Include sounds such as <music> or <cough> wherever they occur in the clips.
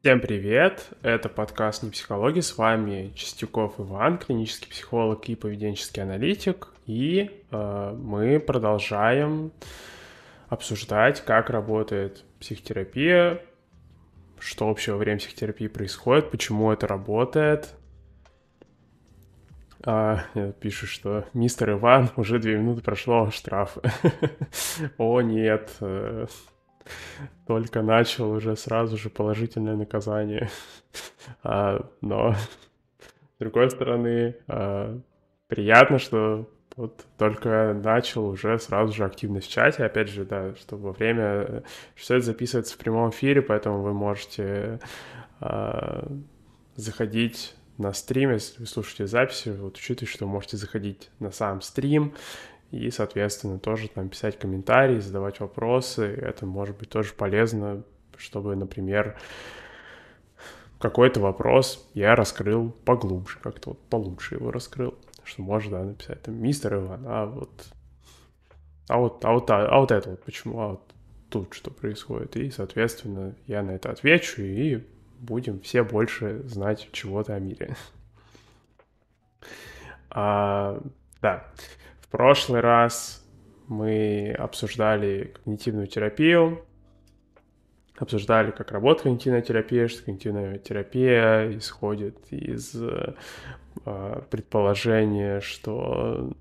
Всем привет! Это подкаст «Не психология». С вами Чистяков Иван, клинический психолог и поведенческий аналитик. И э, мы продолжаем обсуждать, как работает психотерапия, что вообще во время психотерапии происходит, почему это работает. А, пишет, что мистер Иван, уже две минуты прошло штраф. <laughs> О, нет, э, только начал уже сразу же положительное наказание. <laughs> А, но, с другой стороны, а, приятно, что вот только начал уже сразу же активность в чате. Опять же, да, что во время... Все это записывается в прямом эфире, поэтому вы можете а, заходить на стрим, если вы слушаете записи, вот учитывайте, что можете заходить на сам стрим, и, соответственно, тоже там писать комментарии, задавать вопросы. Это может быть тоже полезно, чтобы, например, какой-то вопрос я раскрыл поглубже, как-то вот получше его раскрыл, что можно да, написать там мистер Иван, а вот, а вот, а вот, а, а вот это вот почему, а вот тут что происходит, и, соответственно, я на это отвечу, и будем все больше знать чего-то о мире. <laughs> А, да. Прошлый раз мы обсуждали когнитивную терапию, обсуждали, как работает когнитивная терапия, что когнитивная терапия исходит из э, предположения, что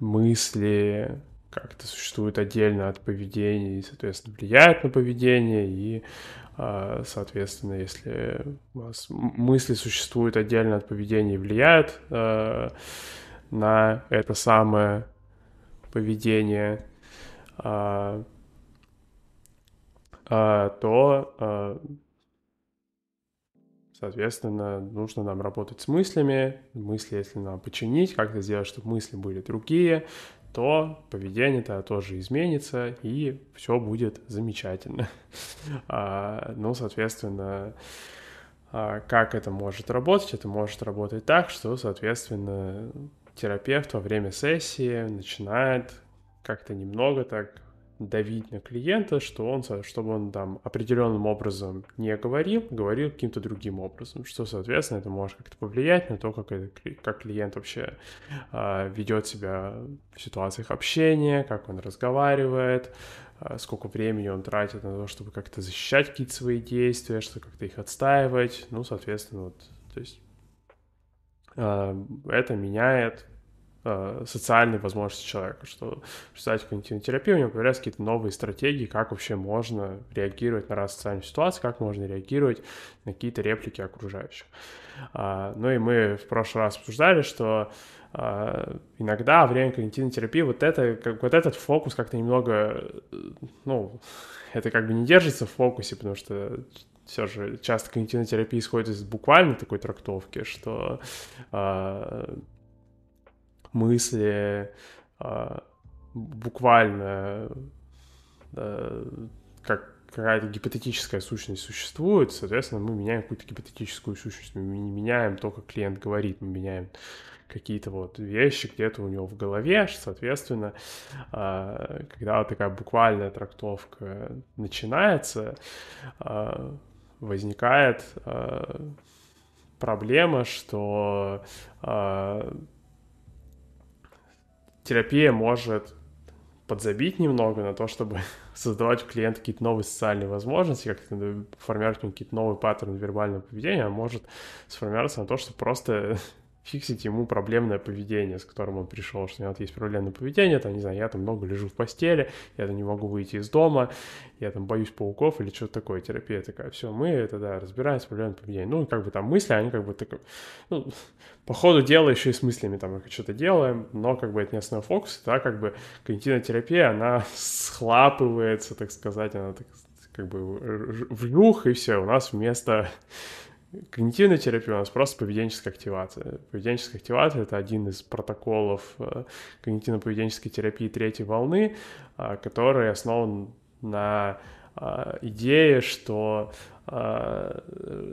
мысли как-то существуют отдельно от поведения и, соответственно, влияют на поведение, и, э, соответственно, если у вас мысли существуют отдельно от поведения и влияют э, на это самое поведение, а, а, то, а, соответственно, нужно нам работать с мыслями. Мысли, если нам починить, как-то сделать, чтобы мысли были другие, то поведение-то тоже изменится, и все будет замечательно. <laughs> Ну, соответственно, как это может работать? Это может работать так, что, соответственно, терапевт во время сессии начинает как-то немного так давить на клиента, что он, чтобы он там определенным образом не говорил, говорил каким-то другим образом, что, соответственно, это может как-то повлиять на то, как, это, как клиент вообще э, ведет себя в ситуациях общения, как он разговаривает, э, сколько времени он тратит на то, чтобы как-то защищать какие-то свои действия, что как-то их отстаивать, ну, соответственно, вот, то есть это меняет а, социальные возможности человека, что в результате когнитивной у него появляются какие-то новые стратегии, как вообще можно реагировать на разные социальные ситуации, как можно реагировать на какие-то реплики окружающих. А, ну и мы в прошлый раз обсуждали, что иногда во время когнитивной терапии вот, это, как, вот этот фокус как-то немного, ну, это как бы не держится в фокусе, потому что все же часто когнитивная терапия исходит из буквальной такой трактовки, что э, мысли э, буквально э, как какая-то гипотетическая сущность существует, соответственно, мы меняем какую-то гипотетическую сущность, мы не меняем то, как клиент говорит, мы меняем какие-то вот вещи где-то у него в голове, соответственно, когда вот такая буквальная трактовка начинается, возникает э, проблема, что э, терапия может подзабить немного на то, чтобы <laughs> создавать у клиента какие-то новые социальные возможности, как-то формировать какие-то новые паттерны вербального поведения, а может сформироваться на то, что просто фиксить ему проблемное поведение, с которым он пришел, что у него вот есть проблемное поведение, там, не знаю, я там много лежу в постели, я там не могу выйти из дома, я там боюсь пауков или что-то такое, терапия такая, все, мы это, да, разбираем с проблемным поведением. Ну, как бы там мысли, они как бы так, ну, по ходу дела еще и с мыслями там что-то делаем, но как бы это не основной фокус, да, как бы когнитивная терапия, она <laughs> схлапывается, так сказать, она так, как бы в люх, и все, у нас вместо Когнитивная терапия у нас просто поведенческая активация. Поведенческая активация — это один из протоколов э, когнитивно-поведенческой терапии третьей волны, э, который основан на э, идеи, что э,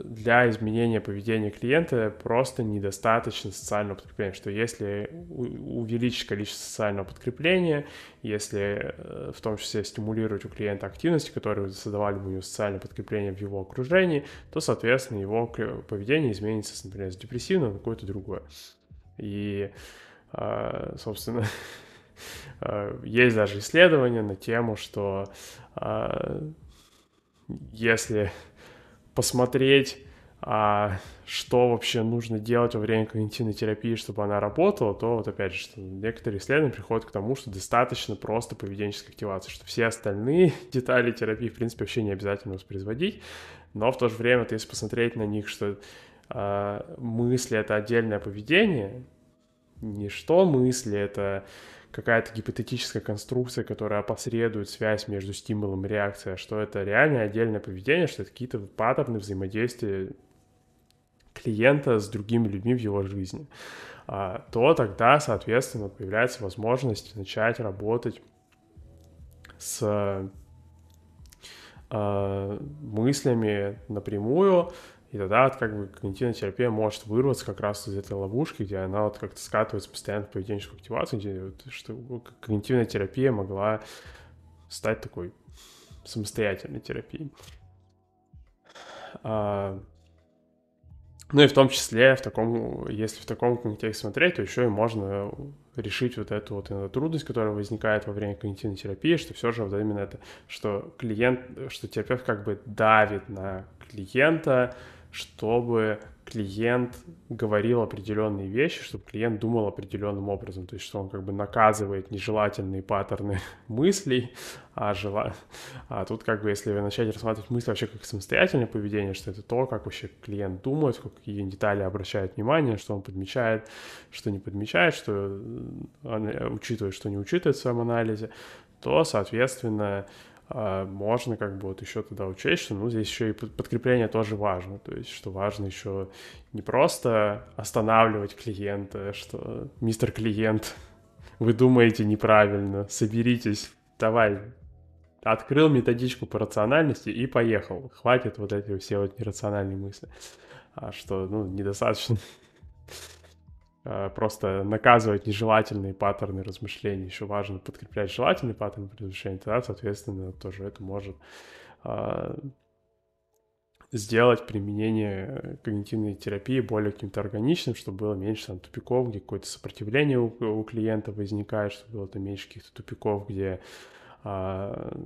для изменения поведения клиента просто недостаточно социального подкрепления, что если увеличить количество социального подкрепления, если в том числе стимулировать у клиента активности, которые создавали бы у него социальное подкрепление в его окружении, то, соответственно, его поведение изменится, например, с депрессивного на какое-то другое. И, собственно, Э, <laughs> есть даже исследования на тему, что э, если посмотреть, а что вообще нужно делать во время когнитивной терапии, чтобы она работала, то вот опять же, что некоторые исследования приходят к тому, что достаточно просто поведенческой активации, что все остальные <laughs> детали терапии, в принципе, вообще не обязательно воспроизводить, но в то же время, если посмотреть на них, что э, мысли — это отдельное поведение, не что мысли — это какая-то гипотетическая конструкция, которая опосредует связь между стимулом и реакцией, а что это реальное отдельное поведение, что это какие-то паттерны взаимодействия клиента с другими людьми в его жизни, а, то тогда, соответственно, появляется возможность начать работать с э, мыслями напрямую, и тогда вот, как бы когнитивная терапия может вырваться как раз из этой ловушки, где она вот как-то скатывается постоянно в поведенческую активацию, где вот, что когнитивная терапия могла стать такой самостоятельной терапией. А, ну и в том числе, в таком, если в таком контексте смотреть, то еще и можно решить вот эту вот эту трудность, которая возникает во время когнитивной терапии, что все же вот именно это, что клиент, что терапевт как бы давит на клиента, чтобы клиент говорил определенные вещи, чтобы клиент думал определенным образом, то есть что он как бы наказывает нежелательные паттерны <laughs> мыслей, а, жела... а тут как бы если начать рассматривать мысли вообще как самостоятельное поведение, что это то, как вообще клиент думает, какие детали обращает внимание, что он подмечает, что не подмечает, что он э, учитывает, что не учитывает в своем анализе, то, соответственно, можно как бы вот еще туда учесть, что ну здесь еще и подкрепление тоже важно, то есть что важно еще не просто останавливать клиента, что мистер клиент, <laughs> вы думаете неправильно, соберитесь, давай, открыл методичку по рациональности и поехал, хватит вот эти все вот нерациональные мысли, а что ну недостаточно <laughs> просто наказывать нежелательные паттерны размышлений. Еще важно подкреплять желательные паттерны размышлений, тогда, соответственно, тоже это может а, сделать применение когнитивной терапии более каким-то органичным, чтобы было меньше там тупиков, где какое-то сопротивление у, у клиента возникает, чтобы было там меньше каких-то тупиков, где а,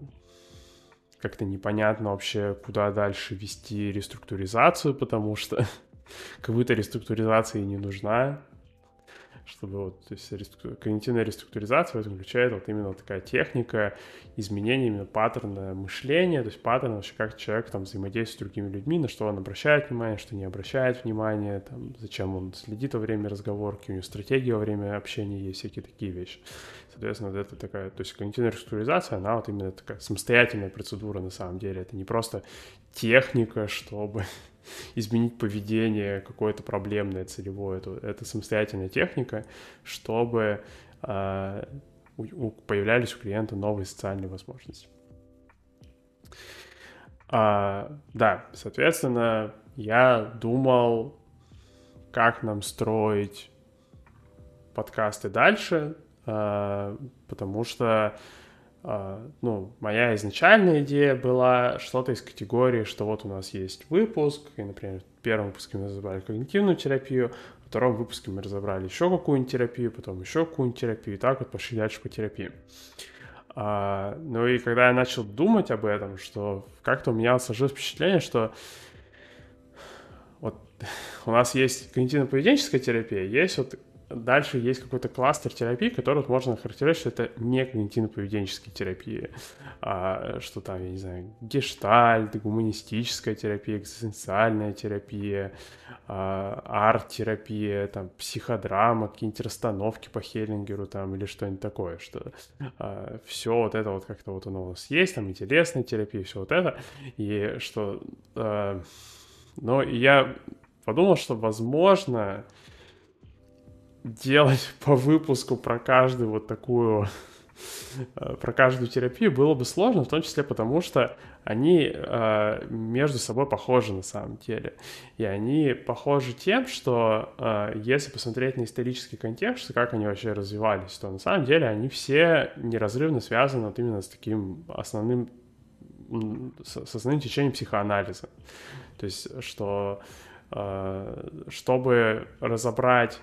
как-то непонятно вообще, куда дальше вести реструктуризацию, потому что <laughs> как будто реструктуризация и не нужна, чтобы вот, то есть реструк... когнитивная реструктуризация включает вот именно такая техника изменения именно паттерна мышления, то есть паттерна вообще как человек там взаимодействует с другими людьми, на что он обращает внимание, что не обращает внимания, там, зачем он следит во время разговора, какие у него стратегии во время общения есть, всякие такие вещи. Соответственно, вот это такая, то есть когнитивная реструктуризация, она вот именно такая самостоятельная процедура на самом деле, это не просто техника, чтобы изменить поведение какое-то проблемное, целевое. Это, это самостоятельная техника, чтобы э, появлялись у клиента новые социальные возможности. А, да, соответственно, я думал, как нам строить подкасты дальше, а, потому что ну, моя изначальная идея была что-то из категории, что вот у нас есть выпуск, и, например, в первом выпуске мы разобрали когнитивную терапию, во втором выпуске мы разобрали еще какую-нибудь терапию, потом еще какую-нибудь терапию, и так вот пошли дальше по терапии. А, ну и когда я начал думать об этом, что как-то у меня сложилось впечатление, что вот <laughs> у нас есть когнитивно-поведенческая терапия, есть вот Дальше есть какой-то кластер терапии, который вот можно характеризовать, что это не когнитивно-поведенческие терапии, а, что там, я не знаю, гештальт, гуманистическая терапия, экзистенциальная терапия, а, арт-терапия, там, психодрама, какие-нибудь расстановки по Хеллингеру там или что-нибудь такое, что а, все вот это вот как-то вот оно у нас есть, там, интересная терапия, все вот это, и что... А, но я подумал, что, возможно, делать <laughs> по выпуску про каждую вот такую э, про каждую терапию было бы сложно, в том числе потому, что они э, между собой похожи на самом деле. И они похожи тем, что э, если посмотреть на исторический контекст, как они вообще развивались, то на самом деле они все неразрывно связаны вот именно с таким основным, с, основным течением психоанализа. То есть, что э, чтобы разобрать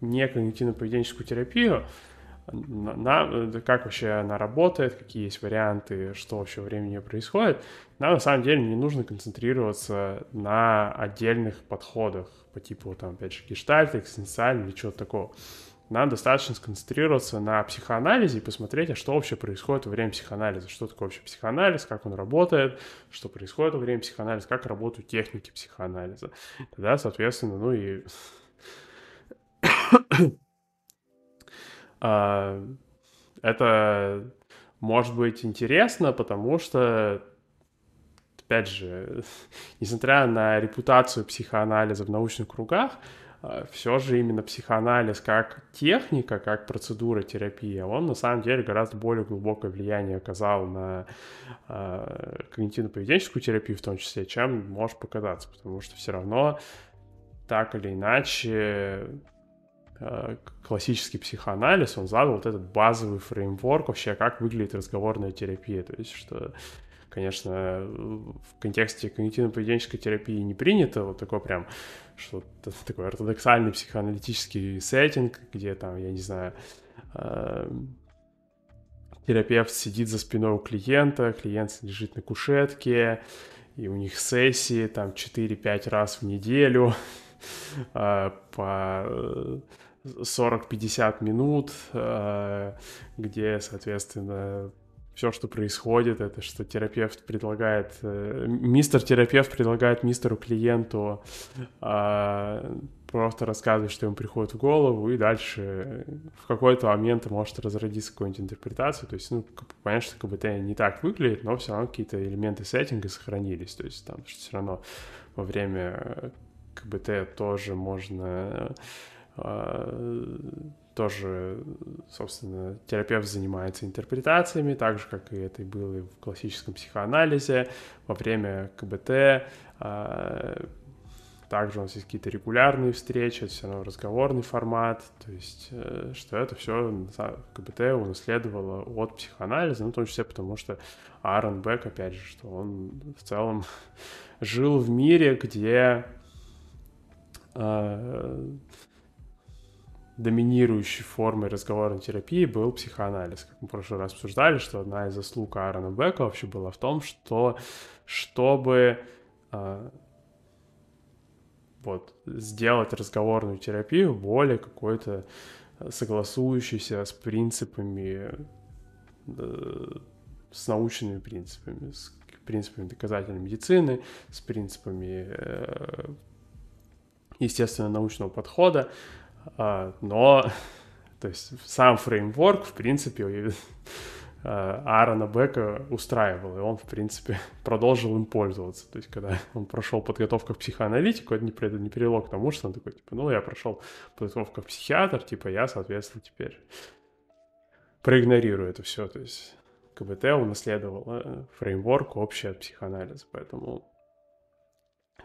не когнитивно-поведенческую терапию, на, как вообще она работает, какие есть варианты, что вообще во времени происходит, нам на самом деле не нужно концентрироваться на отдельных подходах по типу, там, опять же, гештальт, экзистенциальный или чего-то такого. Нам достаточно сконцентрироваться на психоанализе и посмотреть, а что вообще происходит во время психоанализа, что такое вообще психоанализ, как он работает, что происходит во время психоанализа, как работают техники психоанализа. Тогда, соответственно, ну и это может быть интересно, потому что, опять же, <laughs> несмотря на репутацию психоанализа в научных кругах, а, все же именно психоанализ как техника, как процедура терапии, он на самом деле гораздо более глубокое влияние оказал на э, когнитивно-поведенческую терапию в том числе, чем может показаться, потому что все равно так или иначе классический психоанализ, он задал вот этот базовый фреймворк вообще, как выглядит разговорная терапия. То есть, что, конечно, в контексте когнитивно-поведенческой терапии не принято вот такой прям, что такой ортодоксальный психоаналитический сеттинг, где там, я не знаю, э, терапевт сидит за спиной у клиента, клиент лежит на кушетке, и у них сессии там 4-5 раз в неделю <laughs> э, по 40-50 минут, э, где, соответственно, все, что происходит, это что терапевт предлагает, э, мистер терапевт предлагает мистеру клиенту э, просто рассказывать, что ему приходит в голову, и дальше в какой-то момент может разродиться какой-нибудь интерпретацию. То есть, ну, понятно, что КБТ не так выглядит, но все равно какие-то элементы сеттинга сохранились. То есть там что все равно во время КБТ тоже можно тоже, собственно, терапевт занимается интерпретациями, так же, как и это и было в классическом психоанализе, во время КБТ. А, также у нас есть какие-то регулярные встречи, это все равно разговорный формат, то есть, э, что это все КБТ унаследовало от психоанализа, ну, в том числе потому, что Аарон Бек, опять же, что он в целом <laughs> жил в мире, где доминирующей формой разговорной терапии был психоанализ. Как мы в прошлый раз обсуждали, что одна из заслуг Аарона Бека вообще была в том, что чтобы э, вот, сделать разговорную терапию более какой-то согласующейся с принципами, э, с научными принципами, с принципами доказательной медицины, с принципами э, естественно научного подхода, но, <laughs> то есть, сам фреймворк, в принципе, а, Аарона Бека устраивал, и он, в принципе, <laughs> продолжил им пользоваться. То есть, когда он прошел подготовку к психоаналитику, это не, не привело к тому, что он такой, типа, ну, я прошел подготовку к психиатр, типа, я, соответственно, теперь проигнорирую это все. То есть, КБТ унаследовал э, фреймворк общий от психоанализа, поэтому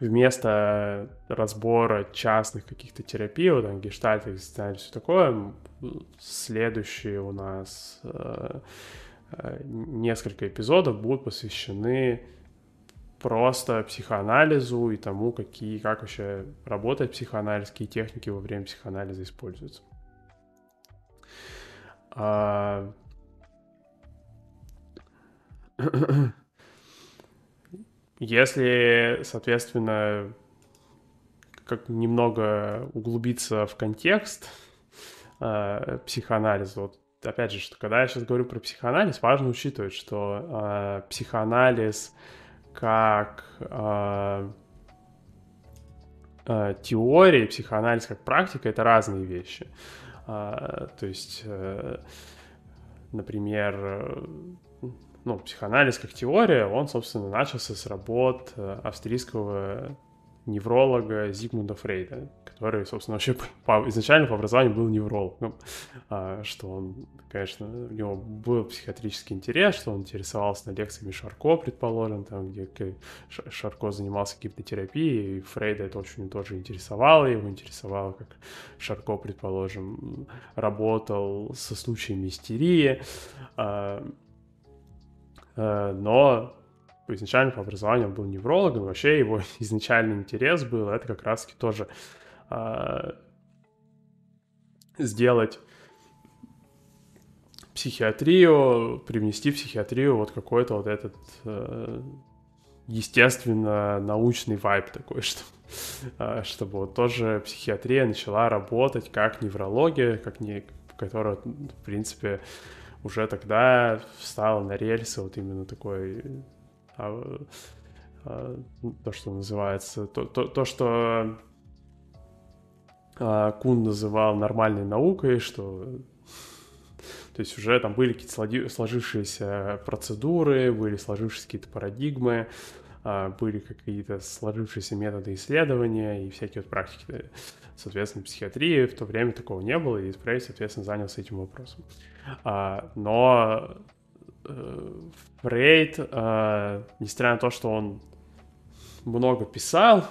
вместо разбора частных каких-то терапий, вот там гештальт, экзистенциаль, все такое, следующие у нас э, э, несколько эпизодов будут посвящены просто психоанализу и тому, какие, как вообще работает психоанализ, какие техники во время психоанализа используются. А... Если, соответственно, как немного углубиться в контекст э, психоанализа, вот опять же, что когда я сейчас говорю про психоанализ, важно учитывать, что э, психоанализ как э, э, теория, психоанализ как практика это разные вещи. Э, то есть, э, например, ну, психоанализ как теория, он, собственно, начался с работ э, австрийского невролога Зигмунда Фрейда, который, собственно, вообще <laughs> по, изначально по образованию был неврологом, а, что он, конечно, у него был психиатрический интерес, что он интересовался на лекциями Шарко, предположим, там, где Шарко занимался гипнотерапией, и Фрейда это очень тоже интересовало, его интересовало, как Шарко, предположим, работал со случаями истерии, а, но изначально по образованию он был неврологом, вообще его <laughs> изначальный интерес был, это как раз-таки тоже э, сделать психиатрию, привнести в психиатрию вот какой-то вот этот э, естественно научный вайб такой, <laughs> что, э, чтобы вот тоже психиатрия начала работать как неврология, как не, которая, в принципе, уже тогда встала на рельсы вот именно такой а, а, то, что называется, то, то, то что а, Кун называл нормальной наукой, что то есть уже там были какие-то сложившиеся процедуры, были сложившиеся какие-то парадигмы, были какие-то сложившиеся методы исследования и всякие вот практики. Соответственно, психиатрии в то время такого не было, и Фрейд, соответственно, занялся этим вопросом. Но Фрейд, э, несмотря на то, что он много писал,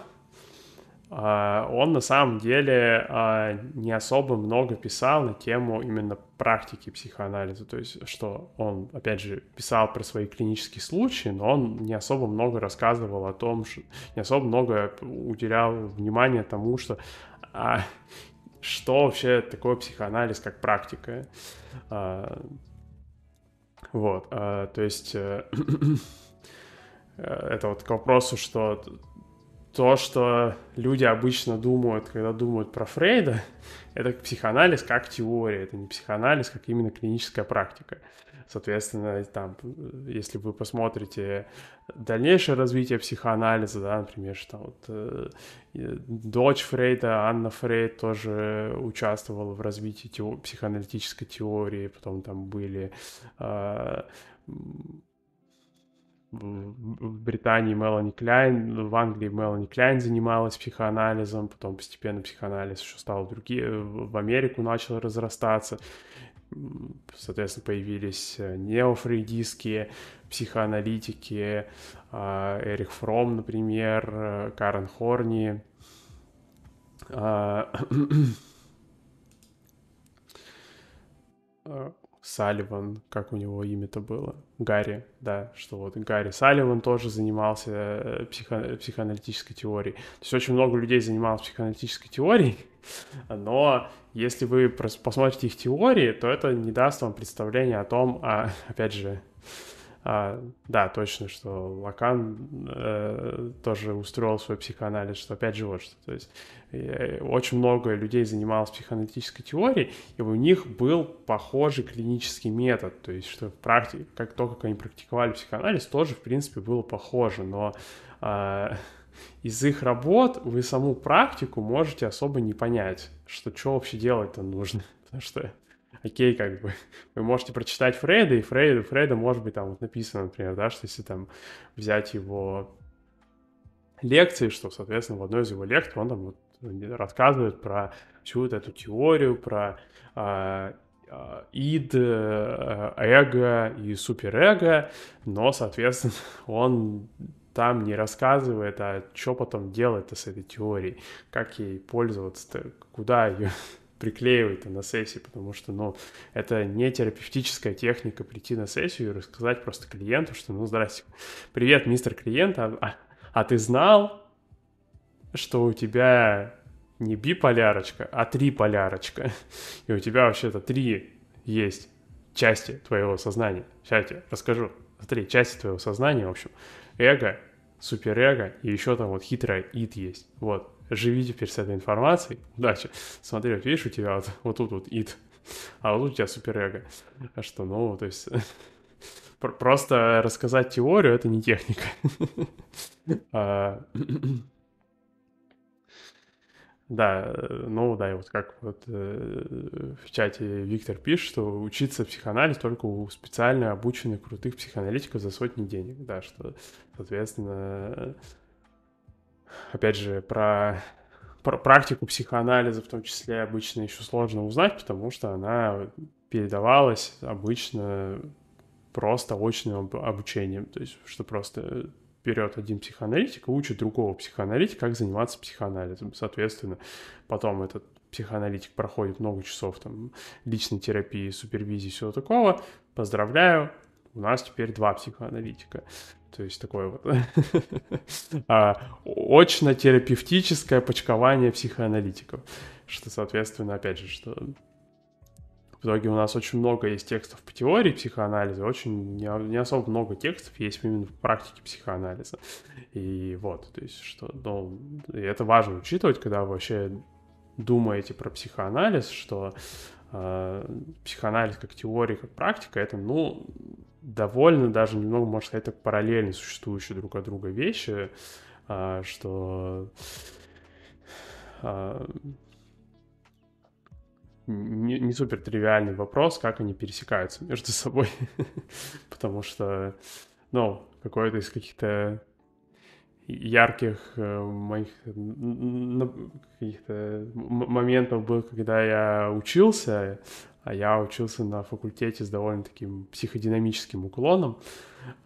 э, он на самом деле э, не особо много писал на тему именно практики психоанализа. То есть, что он, опять же, писал про свои клинические случаи, но он не особо много рассказывал о том, что не особо много уделял внимания тому, что а, что вообще такое психоанализ как практика. А, вот, а, то есть <clears throat> э, это вот к вопросу, что то, что люди обычно думают, когда думают про Фрейда, это психоанализ как теория, это не психоанализ, как именно клиническая практика. Соответственно, там, если вы посмотрите дальнейшее развитие психоанализа, да, например, что вот э, дочь Фрейда, Анна Фрейд тоже участвовала в развитии тео- психоаналитической теории, потом там были э, в Британии Мелани Кляйн, в Англии Мелани Кляйн занималась психоанализом, потом постепенно психоанализ еще стал другие, в Америку начал разрастаться соответственно, появились э, неофрейдистские психоаналитики, а, Эрих Фром, например, э, Карен Хорни, а, а, <clears throat> Салливан, как у него имя-то было? Гарри, да, что вот Гарри Салливан тоже занимался э, психо- психоаналитической теорией. То есть очень много людей занималось психоаналитической теорией, <laughs> но если вы посмотрите их теории, то это не даст вам представления о том, а, <laughs> опять же, а, да, точно, что Лакан э, тоже устроил свой психоанализ, что опять же вот что. То есть э, очень много людей занималось психоаналитической теорией, и у них был похожий клинический метод. То есть что в практике, как то, как они практиковали психоанализ, тоже, в принципе, было похоже, но э, из их работ вы саму практику можете особо не понять, что что вообще делать-то нужно. <laughs> Потому что, окей, как бы, <laughs> вы можете прочитать Фрейда, и Фрейда, Фрейда может быть там вот написано, например, да, что если там взять его лекции, что, соответственно, в одной из его лекций он там вот рассказывает про всю вот эту теорию, про э, ид, э, эго и суперэго, но, соответственно, <laughs> он там не рассказывает, а что потом делать-то с этой теорией, как ей пользоваться-то, куда ее <laughs> приклеивать на сессии, потому что, ну, это не терапевтическая техника прийти на сессию и рассказать просто клиенту, что, ну, здрасте, привет, мистер клиент, а, а, а ты знал, что у тебя не биполярочка, а триполярочка, <laughs> и у тебя вообще-то три есть части твоего сознания. Сейчас я тебе расскажу. Три части твоего сознания, в общем эго, суперэго и еще там вот хитрое ид есть. Вот, живи теперь с этой информацией. Удачи. Смотри, вот видишь, у тебя вот, вот тут вот ид, а вот тут у тебя суперэго. А что, ну, то есть... <laughs> Просто рассказать теорию — это не техника. <laughs> Да, э, ну да, и вот как вот э, в чате Виктор пишет, что учиться психоанализ только у специально обученных крутых психоаналитиков за сотни денег, да, что, соответственно, опять же, про, про практику психоанализа в том числе обычно еще сложно узнать, потому что она передавалась обычно просто очным обучением. То есть, что просто берет один психоаналитик и учит другого психоаналитика, как заниматься психоанализом. Соответственно, потом этот психоаналитик проходит много часов там личной терапии, супервизии, всего такого. Поздравляю, у нас теперь два психоаналитика. То есть такое вот <laughs> а, очно-терапевтическое почкование психоаналитиков. Что, соответственно, опять же, что в итоге у нас очень много есть текстов по теории психоанализа, очень не, особо много текстов есть именно в практике психоанализа. И вот, то есть, что, ну, это важно учитывать, когда вы вообще думаете про психоанализ, что э, психоанализ как теория, как практика, это, ну, довольно даже немного, можно сказать, так параллельно существующие друг от друга вещи, э, что э, не, не супер тривиальный вопрос, как они пересекаются между <laughs> собой. Потому что, ну, какой-то из каких-то ярких э, моих каких-то моментов был, когда я учился, а я учился на факультете с довольно таким психодинамическим уклоном,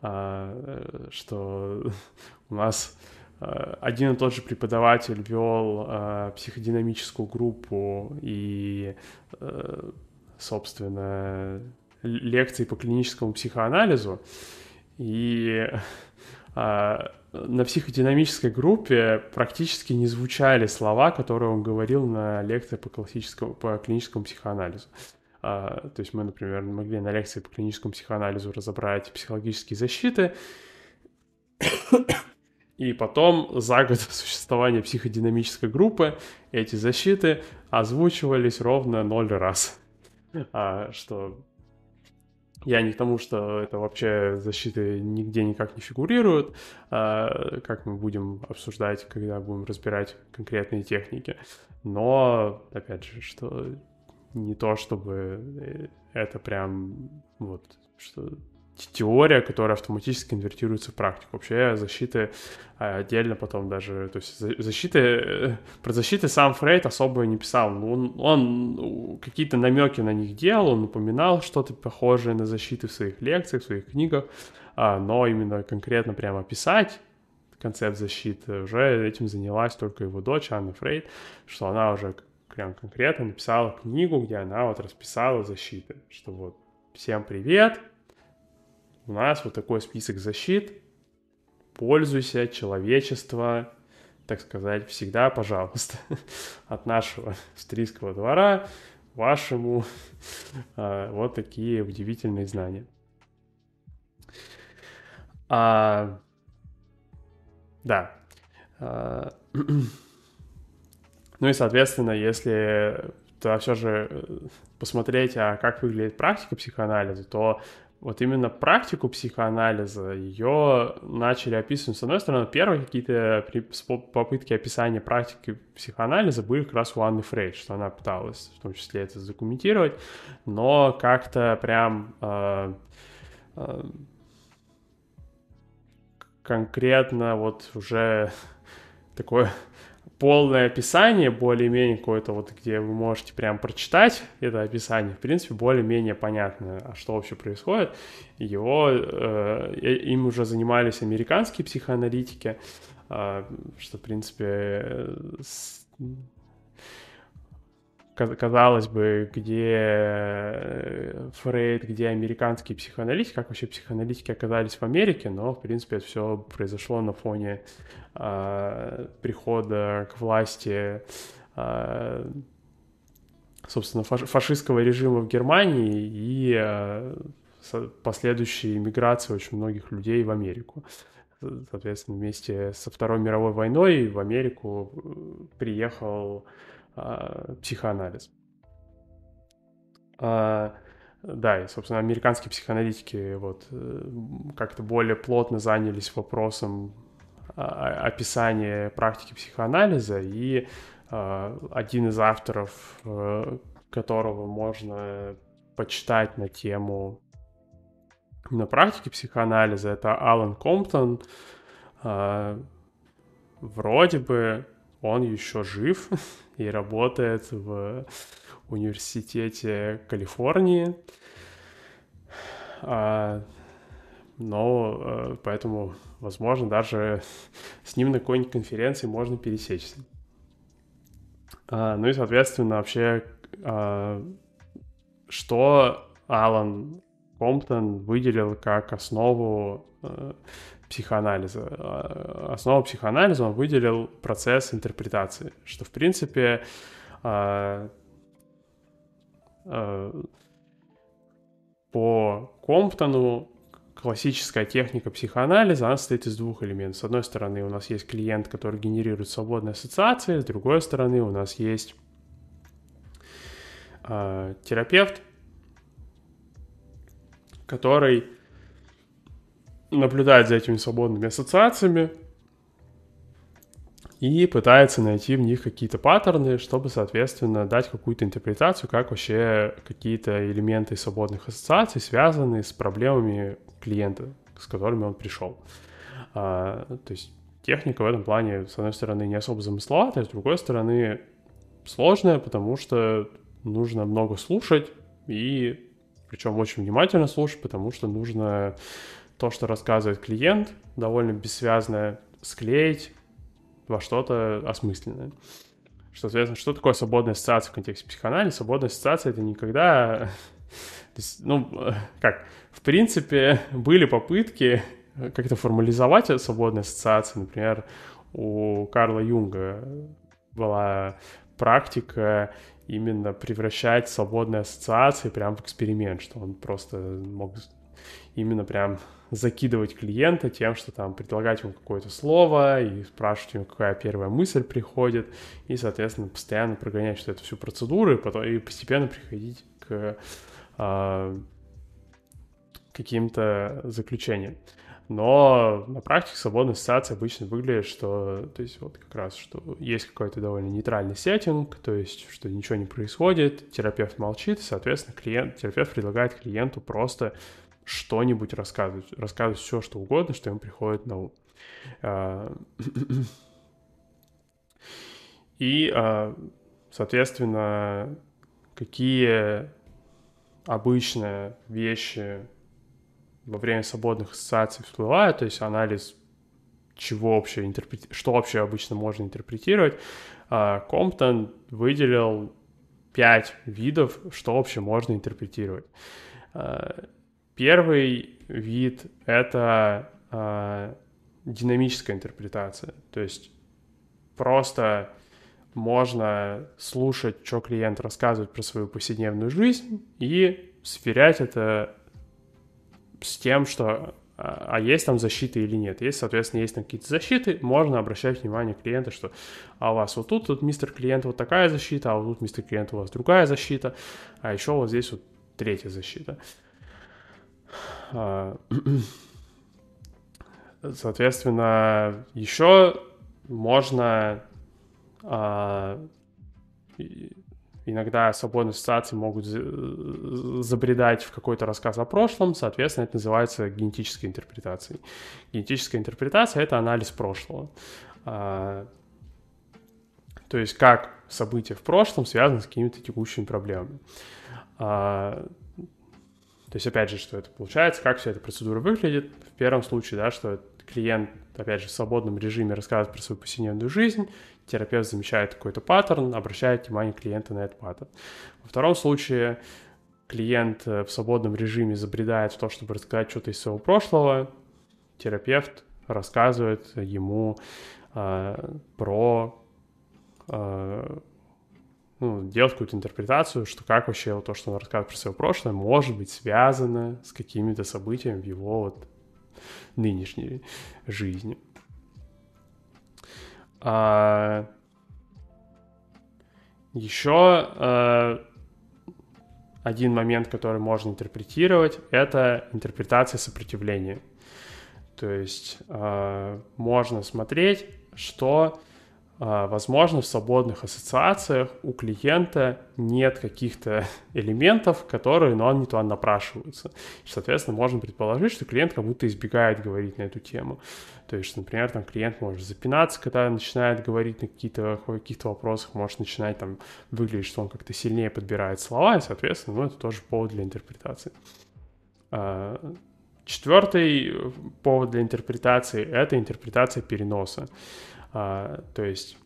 а, э, что <laughs> у нас один и тот же преподаватель вел э, психодинамическую группу и, э, собственно, лекции по клиническому психоанализу. И э, на психодинамической группе практически не звучали слова, которые он говорил на лекции по, классическому, по клиническому психоанализу. Uh, то есть мы, например, могли на лекции по клиническому психоанализу разобрать психологические защиты, и потом за год <laughs> существования психодинамической группы эти защиты озвучивались ровно ноль раз. А, что я не к тому, что это вообще защиты нигде никак не фигурируют, а, как мы будем обсуждать, когда будем разбирать конкретные техники. Но, опять же, что не то, чтобы это прям вот, что теория, которая автоматически конвертируется в практику. Вообще защиты э, отдельно потом даже, то есть защиты, э, про защиты сам Фрейд особо не писал, он, он какие-то намеки на них делал, он упоминал что-то похожее на защиты в своих лекциях, в своих книгах, а, но именно конкретно прямо писать концепт защиты, уже этим занялась только его дочь Анна Фрейд, что она уже прям конкретно написала книгу, где она вот расписала защиты, что вот всем привет, у нас вот такой список защит. Пользуйся, человечество, так сказать, всегда, пожалуйста, <laughs> от нашего австрийского двора вашему <laughs> а, вот такие удивительные знания. А, да. А, <clears throat> ну и, соответственно, если то все же э, посмотреть, а как выглядит практика психоанализа, то вот именно практику психоанализа, ее начали описывать, с одной стороны, первые какие-то попытки описания практики психоанализа были как раз у Анны Фрейд, что она пыталась в том числе это задокументировать, но как-то прям э, э, конкретно вот уже <laughs> такое полное описание, более-менее какое-то вот, где вы можете прям прочитать это описание, в принципе, более-менее понятно, а что вообще происходит. Его, э, им уже занимались американские психоаналитики, э, что, в принципе, с, казалось бы, где э, Фрейд, где американские психоаналитики, как вообще психоаналитики оказались в Америке, но, в принципе, это все произошло на фоне э, прихода к власти, э, собственно, фаш фашистского режима в Германии и э, последующей миграции очень многих людей в Америку. Соответственно, вместе со Второй мировой войной в Америку э, приехал а, психоанализ. А, да, и, собственно, американские психоаналитики вот э, как-то более плотно занялись вопросом а, описания практики психоанализа, и один из авторов, э, которого можно почитать на тему на практике психоанализа, это Алан Комптон, вроде бы он еще жив <laughs> и работает в университете Калифорнии. А, но э, поэтому, возможно, даже с ним на какой-нибудь конференции можно пересечься. А, ну и, соответственно, вообще, а, что Алан Комптон выделил как основу э, психоанализа. А, основу психоанализа он выделил процесс интерпретации, что, в принципе, а, а, по Комптону классическая техника психоанализа, она состоит из двух элементов. С одной стороны, у нас есть клиент, который генерирует свободные ассоциации, с другой стороны, у нас есть терапевт, который наблюдает за этими свободными ассоциациями и пытается найти в них какие-то паттерны, чтобы, соответственно, дать какую-то интерпретацию, как вообще какие-то элементы свободных ассоциаций связаны с проблемами клиента, с которыми он пришел. А, то есть техника в этом плане, с одной стороны, не особо замысловатая, с другой стороны, сложная, потому что нужно много слушать и причем очень внимательно слушать, потому что нужно то, что рассказывает клиент, довольно бессвязно склеить во что-то осмысленное. Что, соответственно, что такое свободная ассоциация в контексте психоанализа? Свободная ассоциация — это никогда... <laughs> ну, <laughs> как, в принципе, были попытки как-то формализовать свободные ассоциации. Например, у Карла Юнга была практика именно превращать свободные ассоциации прям в эксперимент, что он просто мог именно прям закидывать клиента тем, что там предлагать ему какое-то слово и спрашивать ему, какая первая мысль приходит, и, соответственно, постоянно прогонять что эту всю процедуру и, потом, и постепенно приходить к э, каким-то заключениям. Но на практике свободная ассоциация обычно выглядит, что, то есть вот как раз, что есть какой-то довольно нейтральный сеттинг, то есть, что ничего не происходит, терапевт молчит, соответственно, клиент, терапевт предлагает клиенту просто что-нибудь рассказывать, рассказывать все, что угодно, что ему приходит на ум. А, <clears throat> и, а, соответственно, какие обычные вещи во время свободных ассоциаций всплывают, то есть анализ чего вообще интерпрети... что вообще обычно можно интерпретировать, а, Комптон выделил пять видов, что вообще можно интерпретировать. Первый вид — это э, динамическая интерпретация, то есть просто можно слушать, что клиент рассказывает про свою повседневную жизнь и сверять это с тем, что а, а есть там защита или нет. Если, соответственно, есть там какие-то защиты, можно обращать внимание клиента, что а у вас вот тут, тут мистер клиент вот такая защита, а вот тут мистер клиент у вас другая защита, а еще вот здесь вот третья защита. А, <clears throat> соответственно, еще можно а, иногда свободные ассоциации могут забредать в какой-то рассказ о прошлом, соответственно, это называется генетической интерпретацией. Генетическая интерпретация — это анализ прошлого. А, то есть как события в прошлом связаны с какими-то текущими проблемами. То есть, опять же, что это получается, как вся эта процедура выглядит. В первом случае, да, что клиент, опять же, в свободном режиме рассказывает про свою повседневную жизнь, терапевт замечает какой-то паттерн, обращает внимание клиента на этот паттерн. Во втором случае клиент э, в свободном режиме забредает в то, чтобы рассказать что-то из своего прошлого, терапевт рассказывает ему э, про э, ну, делать какую-то интерпретацию, что как вообще вот то, что он рассказывает про свое прошлое, может быть связано с какими-то событиями в его вот нынешней жизни. А... Еще а... один момент, который можно интерпретировать, это интерпретация сопротивления. То есть а... можно смотреть, что возможно, в свободных ассоциациях у клиента нет каких-то <laughs> элементов, которые но он туда напрашиваются. Соответственно, можно предположить, что клиент как будто избегает говорить на эту тему. То есть, например, там клиент может запинаться, когда начинает говорить на какие-то каких-то вопросах, может начинать там выглядеть, что он как-то сильнее подбирает слова, и, соответственно, ну, это тоже повод для интерпретации. А, четвертый повод для интерпретации — это интерпретация переноса. А, то есть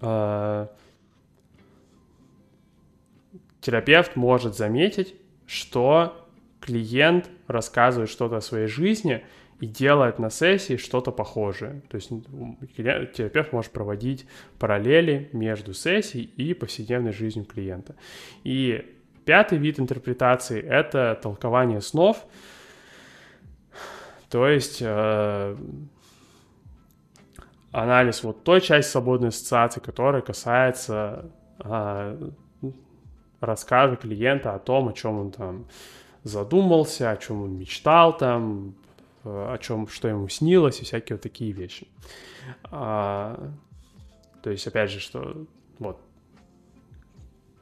а, терапевт может заметить, что клиент рассказывает что-то о своей жизни и делает на сессии что-то похожее. То есть терапевт может проводить параллели между сессией и повседневной жизнью клиента. И пятый вид интерпретации — это толкование снов. То есть э, анализ вот той части свободной ассоциации, которая касается а, рассказа клиента о том, о чем он там задумался, о чем он мечтал там, о чем, что ему снилось и всякие вот такие вещи. А, то есть, опять же, что вот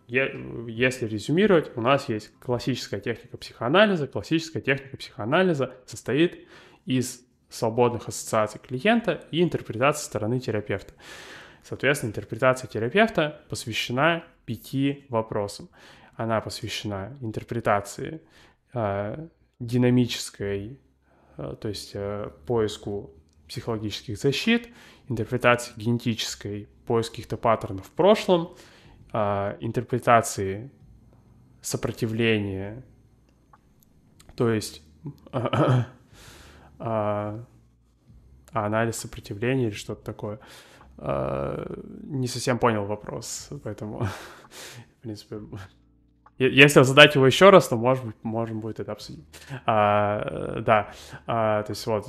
если резюмировать, у нас есть классическая техника психоанализа. Классическая техника психоанализа состоит из свободных ассоциаций клиента и интерпретации стороны терапевта. Соответственно, интерпретация терапевта посвящена пяти вопросам. Она посвящена интерпретации э, динамической, э, то есть э, поиску психологических защит, интерпретации генетической, поиск каких-то паттернов в прошлом, э, интерпретации сопротивления, то есть <clears throat> а, а, анализ сопротивления или что-то такое. А, не совсем понял вопрос, поэтому, <laughs> в принципе, если задать его еще раз, то, может быть, можем будет это обсудить. А, да, а, то есть вот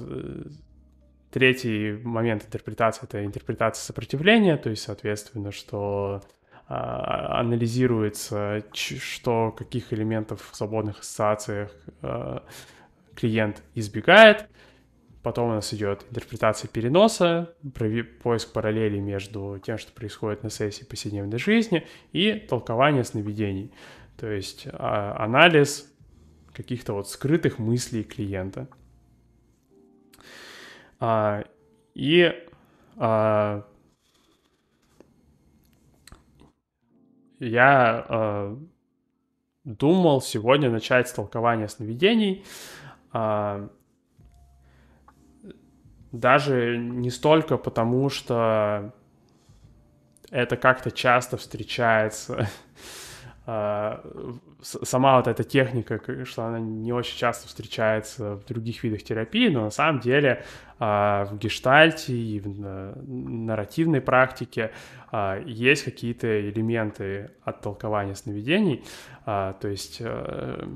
третий момент интерпретации — это интерпретация сопротивления, то есть, соответственно, что а, анализируется, что каких элементов в свободных ассоциациях а, клиент избегает. Потом у нас идет интерпретация переноса, поиск параллелей между тем, что происходит на сессии повседневной жизни, и толкование сновидений. То есть а, анализ каких-то вот скрытых мыслей клиента. А, и а, я думал сегодня начать с толкования сновидений. А, даже не столько потому, что это как-то часто встречается. <laughs> А, сама вот эта техника, что она не очень часто встречается в других видах терапии, но на самом деле а, в гештальте и в нарративной практике есть какие-то элементы от толкования сновидений. То есть э,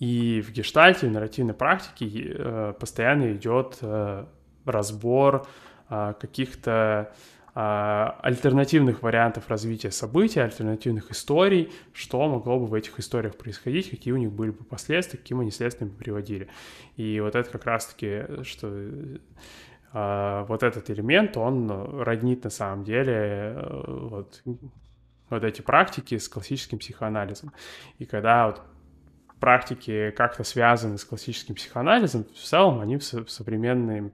и в гештальте, в нарративной практике э, постоянно идет э, разбор э, каких-то альтернативных вариантов развития событий, альтернативных историй, что могло бы в этих историях происходить, какие у них были бы последствия, каким они следствием бы приводили. И вот это как раз-таки, что вот этот элемент, он роднит на самом деле вот, вот эти практики с классическим психоанализом. И когда вот практики как-то связаны с классическим психоанализом, в целом они в современной,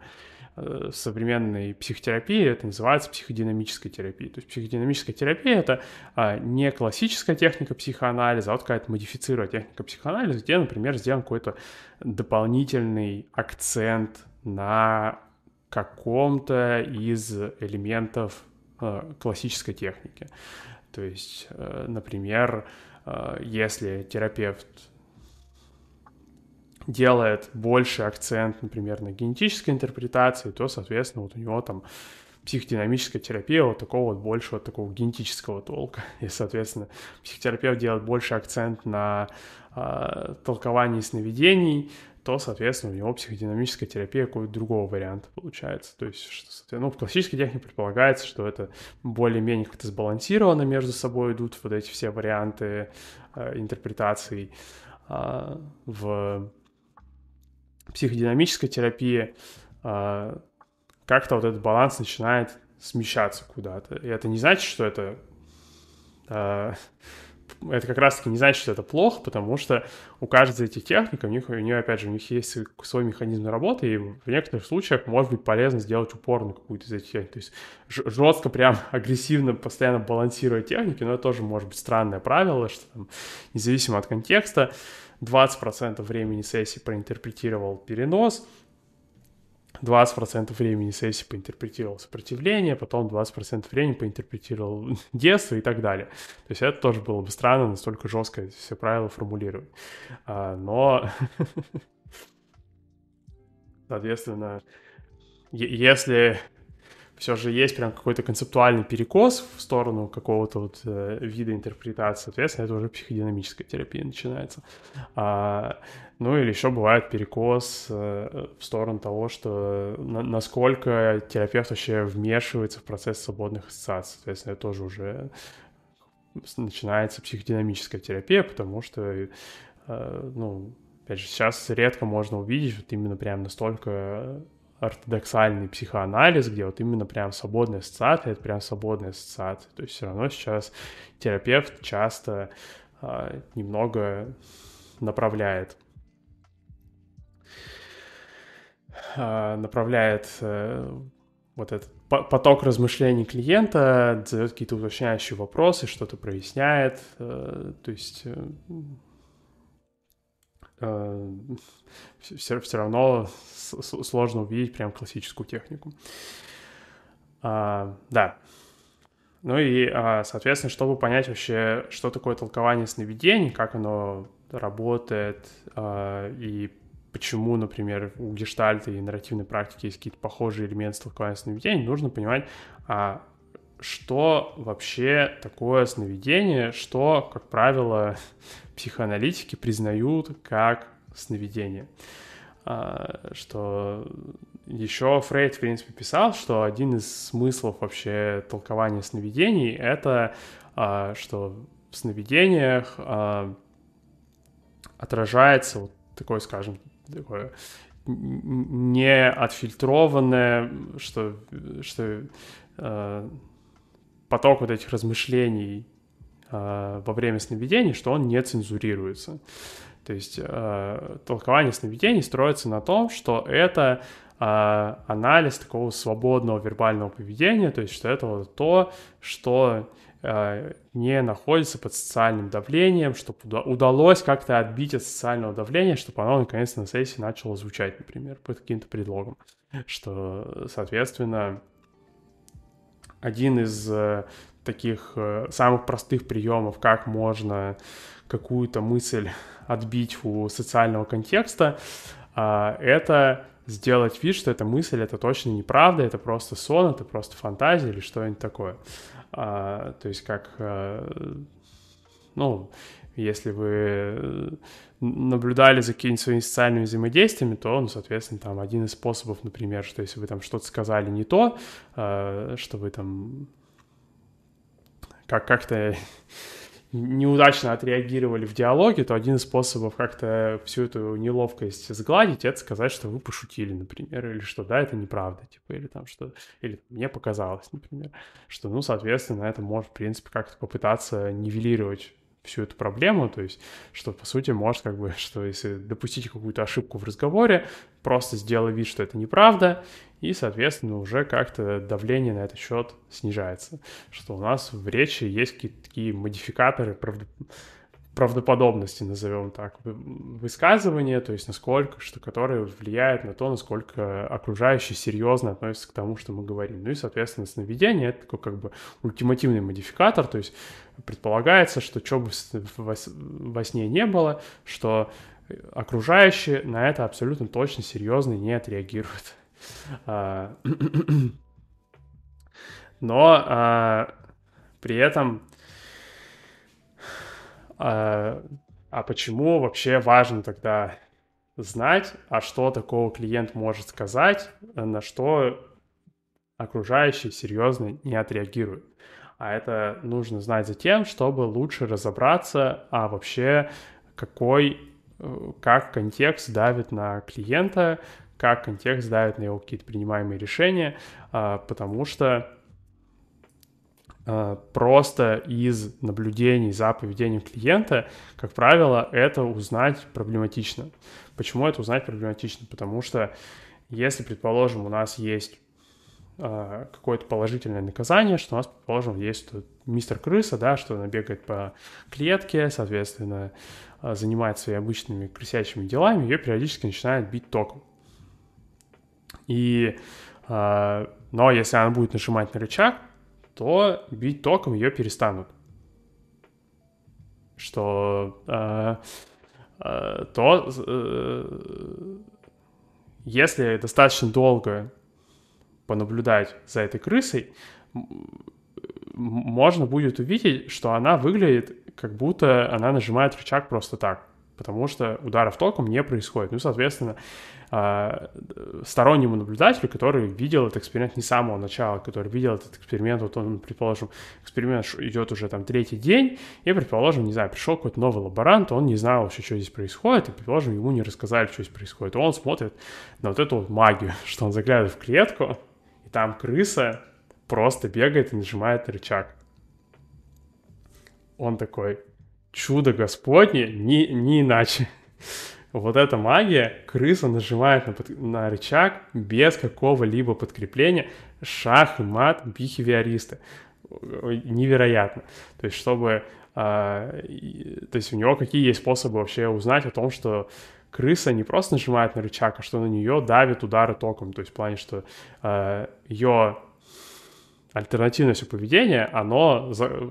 э, в современной психотерапии это называется психодинамической терапией. То есть психодинамическая терапия — это а, не классическая техника психоанализа, а вот какая-то модифицированная техника психоанализа, где, например, сделан какой-то дополнительный акцент на каком-то из элементов э, классической техники. То есть, э, например, если терапевт делает больше акцент, например, на генетической интерпретации, то, соответственно, вот у него там психодинамическая терапия вот такого вот большего такого генетического толка. <laughs> И, соответственно, психотерапевт делает больше акцент на э, толковании сновидений, то, соответственно, у него психодинамическая терапия какого-то другого варианта получается. То есть, что, ну, в классической технике предполагается, что это более-менее как-то сбалансировано между собой идут вот эти все варианты э, интерпретаций. Э, в психодинамической терапии а, как-то вот этот баланс начинает смещаться куда-то. И это не значит, что это э, это как раз-таки не значит, что это плохо, потому что у каждой из этих техник, у них, у нее, опять же, у них есть свой механизм работы, и в некоторых случаях может быть полезно сделать упор на какую-то из этих техник. То есть жестко, прям <laughs> агрессивно, постоянно балансировать техники, но это тоже может быть странное правило, что там, независимо от контекста, 20% времени сессии проинтерпретировал перенос, 20% времени сессии поинтерпретировал сопротивление, потом 20% времени поинтерпретировал <laughs> детство и так далее. То есть это тоже было бы странно, настолько жестко все правила формулировать. А, но, <laughs> соответственно, если все же есть прям какой-то концептуальный перекос в сторону какого-то вот э, вида интерпретации, соответственно, это уже психодинамическая терапия начинается. А, ну или еще бывает перекос э, в сторону того, что на, насколько терапевт вообще вмешивается в процесс свободных ассоциаций. Соответственно, это тоже уже начинается психодинамическая терапия, потому что, э, ну, опять же, сейчас редко можно увидеть вот именно прям настолько ортодоксальный психоанализ, где вот именно прям свободная ассоциация, это прям свободная ассоциация. То есть все равно сейчас терапевт часто а, немного направляет а, направляет а, вот этот поток размышлений клиента, задает какие-то уточняющие вопросы, что-то проясняет, а, то есть э, все, все равно сложно увидеть прям классическую технику. А, да. Ну и, а, соответственно, чтобы понять вообще, что такое толкование сновидений, как оно работает а, и почему, например, у гештальта и нарративной практики есть какие-то похожие элементы толкования сновидений, нужно понимать, а, что вообще такое сновидение, что, как правило, психоаналитики признают как сновидение. А, что еще Фрейд, в принципе, писал, что один из смыслов вообще толкования сновидений — это а, что в сновидениях а, отражается вот такое, скажем, такое не отфильтрованное, что, что поток вот этих размышлений во время сновидений, что он не цензурируется. То есть э, толкование сновидений строится на том, что это э, анализ такого свободного вербального поведения, то есть что это вот то, что э, не находится под социальным давлением, чтобы удалось как-то отбить от социального давления, чтобы оно наконец на сессии начало звучать, например, под каким-то предлогом. Что, соответственно, один из э, таких э, самых простых приемов, как можно какую-то мысль отбить у социального контекста, а, это сделать вид, что эта мысль это точно неправда, это просто сон, это просто фантазия или что-нибудь такое. А, то есть как, э, ну, если вы наблюдали за какими-то своими социальными взаимодействиями, то, ну, соответственно, там один из способов, например, что если вы там что-то сказали не то, э, что вы там как как-то <laughs> неудачно отреагировали в диалоге, то один из способов как-то всю эту неловкость сгладить, это сказать, что вы пошутили, например, или что да, это неправда, типа, или там что, или мне показалось, например, что, ну, соответственно, это может, в принципе, как-то попытаться нивелировать всю эту проблему, то есть, что, по сути, может, как бы, <laughs> что если допустить какую-то ошибку в разговоре, просто сделай вид, что это неправда, и, соответственно, уже как-то давление на этот счет снижается, что у нас в речи есть какие-то такие модификаторы правд... правдоподобности, назовем так, высказывания, то есть насколько, что которые влияют на то, насколько окружающие серьезно относятся к тому, что мы говорим. Ну и, соответственно, сновидение — это такой как бы ультимативный модификатор, то есть предполагается, что что бы во сне не было, что окружающие на это абсолютно точно серьезно не отреагируют. А, <clears throat> но а, при этом а, а почему вообще важно тогда знать, а что такого клиент может сказать, на что окружающие серьезно не отреагируют. А это нужно знать за тем, чтобы лучше разобраться, а вообще какой, э, как контекст давит на клиента, как контекст давит на его какие-то принимаемые решения, а, потому что просто из наблюдений за поведением клиента, как правило, это узнать проблематично. Почему это узнать проблематично? Потому что если, предположим, у нас есть а, какое-то положительное наказание, что у нас, предположим, есть тут мистер крыса, да, что она бегает по клетке, соответственно, а, занимается своими обычными крысячими делами, ее периодически начинает бить током. И, но если она будет нажимать на рычаг, то бить током ее перестанут. Что э, э, то э, если достаточно долго понаблюдать за этой крысой, можно будет увидеть, что она выглядит, как будто она нажимает рычаг просто так потому что ударов током не происходит. Ну, соответственно, а, стороннему наблюдателю, который видел этот эксперимент не с самого начала, который видел этот эксперимент, вот он, предположим, эксперимент идет уже там третий день, и, предположим, не знаю, пришел какой-то новый лаборант, он не знал вообще, что здесь происходит, и, предположим, ему не рассказали, что здесь происходит. И он смотрит на вот эту вот магию, <laughs> что он заглядывает в клетку, и там крыса просто бегает и нажимает рычаг. Он такой, чудо Господне, не, не иначе. Вот эта магия, крыса нажимает на, под, на рычаг без какого-либо подкрепления, шах и мат, бихевиористы. Невероятно. То есть, чтобы... А, то есть, у него какие есть способы вообще узнать о том, что крыса не просто нажимает на рычаг, а что на нее давит удары током. То есть, в плане, что а, ее альтернативное все поведение, оно за,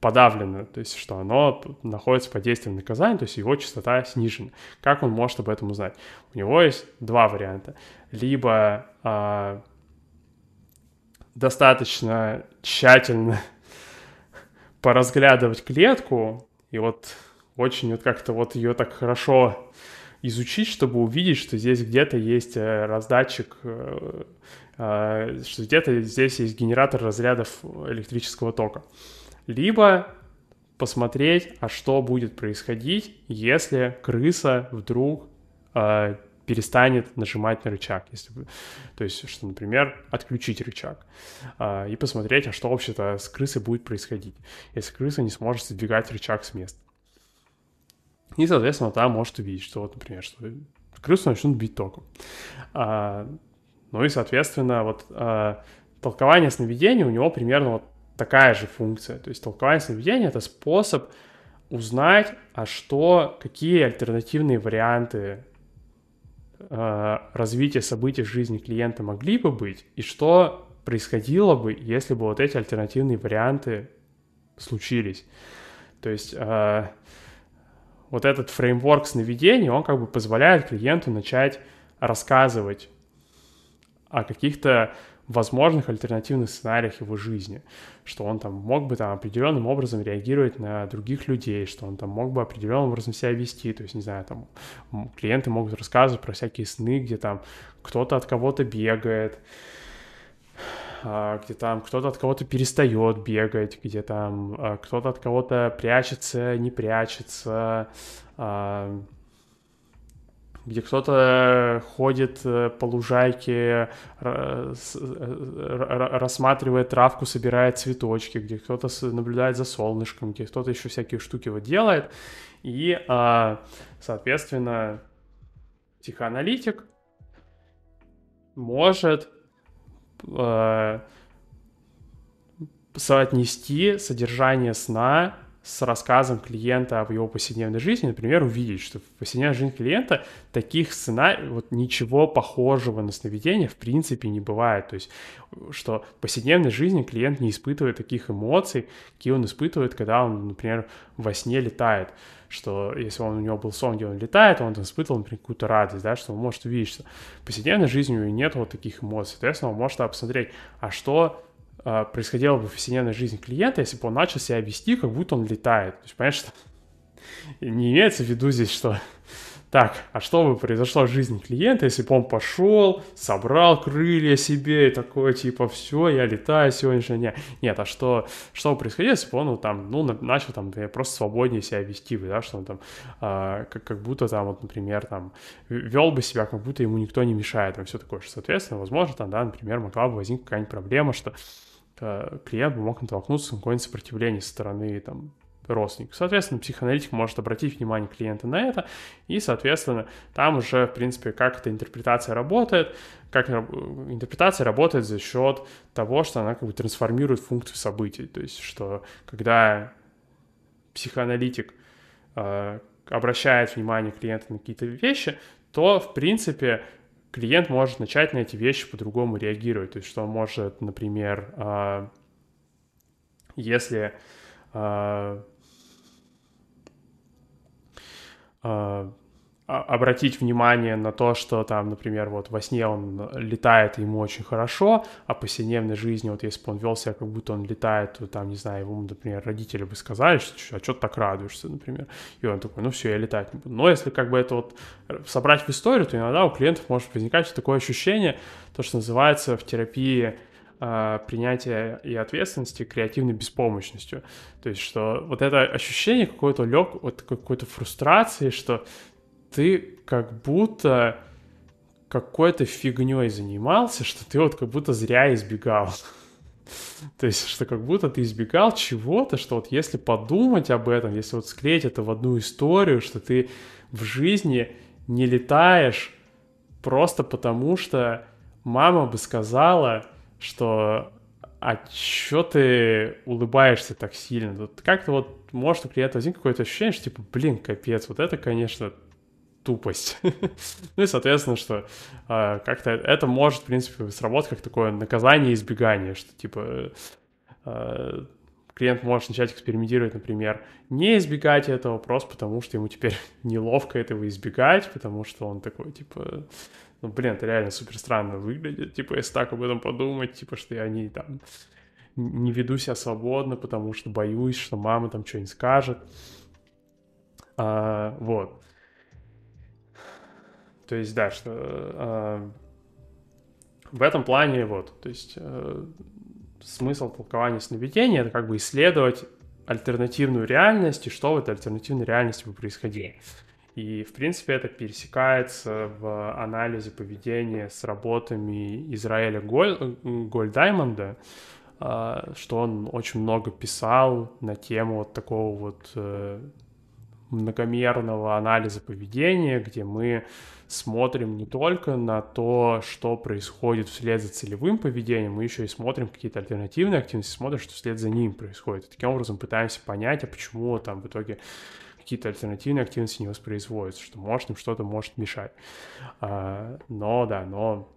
подавлено, то есть что оно находится под действием наказания, то есть его частота снижена. Как он может об этом узнать? У него есть два варианта. Либо а, достаточно тщательно <laughs> поразглядывать клетку, и вот очень вот как-то вот ее так хорошо изучить, чтобы увидеть, что здесь где-то есть э, раздатчик, э, э, что где-то здесь есть генератор разрядов электрического тока либо посмотреть, а что будет происходить, если крыса вдруг э, перестанет нажимать на рычаг, если, то есть, что, например, отключить рычаг, э, и посмотреть, а что вообще-то с крысой будет происходить, если крыса не сможет сдвигать рычаг с места. И, соответственно, там может увидеть, что, вот, например, что крысу начнут бить током. А, ну и, соответственно, вот а, толкование сновидений у него примерно вот такая же функция. То есть толкование сновидения — это способ узнать, а что, какие альтернативные варианты э, развития событий в жизни клиента могли бы быть, и что происходило бы, если бы вот эти альтернативные варианты случились. То есть э, вот этот фреймворк сновидений, он как бы позволяет клиенту начать рассказывать о каких-то возможных альтернативных сценариях его жизни, что он там мог бы там определенным образом реагировать на других людей, что он там мог бы определенным образом себя вести, то есть, не знаю, там клиенты могут рассказывать про всякие сны, где там кто-то от кого-то бегает, а, где там кто-то от кого-то перестает бегать, где там а, кто-то от кого-то прячется, не прячется, а, где кто-то ходит э, по лужайке, рассматривает травку, собирает цветочки, где кто-то наблюдает за солнышком, где кто-то еще всякие штуки вот делает. И, а, соответственно, психоаналитик может э, соотнести содержание сна с рассказом клиента об его повседневной жизни, например, увидеть, что в повседневной жизни клиента таких сценариев, вот ничего похожего на сновидение в принципе не бывает. То есть, что в повседневной жизни клиент не испытывает таких эмоций, какие он испытывает, когда он, например, во сне летает. Что если он, у него был сон, где он летает, он испытывал, например, какую-то радость, да, что он может увидеть, что в повседневной жизни у него нет вот таких эмоций. Соответственно, он может посмотреть, а что происходило бы в повседневной жизни клиента, если бы он начал себя вести, как будто он летает. То есть, понимаешь, <laughs> что не имеется в виду здесь, что так, а что бы произошло в жизни клиента, если бы он пошел, собрал крылья себе и такой, типа, все, я летаю сегодняшний день. Нет, а что, что бы происходило, если бы он там, ну, начал там просто свободнее себя вести да, что он там, а, как, как будто там, вот, например, там, вел бы себя, как будто ему никто не мешает, и все такое, что, соответственно, возможно, там, да, например, могла бы возникнуть какая-нибудь проблема, что э, клиент бы мог натолкнуться на какое-нибудь сопротивление со стороны, там, родственник. Соответственно, психоаналитик может обратить внимание клиента на это, и, соответственно, там уже, в принципе, как эта интерпретация работает, как интерпретация работает за счет того, что она как бы трансформирует функцию событий. То есть, что когда психоаналитик э, обращает внимание клиента на какие-то вещи, то, в принципе, клиент может начать на эти вещи по-другому реагировать. То есть, что он может, например, э, если э, а, обратить внимание на то, что там, например, вот во сне он летает, ему очень хорошо, а по повседневной жизни, вот если бы он вел себя, как будто он летает, то там, не знаю, ему, например, родители бы сказали, что а что ты так радуешься, например, и он такой, ну все, я летать не буду. Но если как бы это вот собрать в историю, то иногда у клиентов может возникать такое ощущение, то, что называется в терапии э, принятия и ответственности креативной беспомощностью. То есть, что вот это ощущение какой-то лег, вот какой-то фрустрации, что ты как будто какой-то фигней занимался, что ты вот как будто зря избегал. <laughs> То есть, что как будто ты избегал чего-то, что вот если подумать об этом, если вот склеить это в одну историю, что ты в жизни не летаешь просто потому, что мама бы сказала, что а чё ты улыбаешься так сильно? Тут как-то вот может у клиента возникнуть какое-то ощущение, что типа, блин, капец, вот это, конечно, тупость. <laughs> ну и, соответственно, что э, как-то это может, в принципе, сработать как такое наказание избегание, что типа э, клиент может начать экспериментировать, например, не избегать этого просто потому, что ему теперь <laughs> неловко этого избегать, потому что он такой, типа, ну, блин, это реально супер странно выглядит, типа, если так об этом подумать, типа, что я не там не веду себя свободно, потому что боюсь, что мама там что-нибудь скажет. А, вот. То есть, да, что а, в этом плане вот, то есть а, смысл толкования сновидения — это как бы исследовать альтернативную реальность и что в этой альтернативной реальности бы происходило. И, в принципе, это пересекается в анализе поведения с работами Израиля Голь, Гольдаймонда, а, что он очень много писал на тему вот такого вот э, многомерного анализа поведения, где мы смотрим не только на то, что происходит вслед за целевым поведением, мы еще и смотрим какие-то альтернативные активности, смотрим, что вслед за ним происходит. И таким образом пытаемся понять, а почему там в итоге какие-то альтернативные активности не воспроизводятся, что может им что-то может мешать. А, но, да, но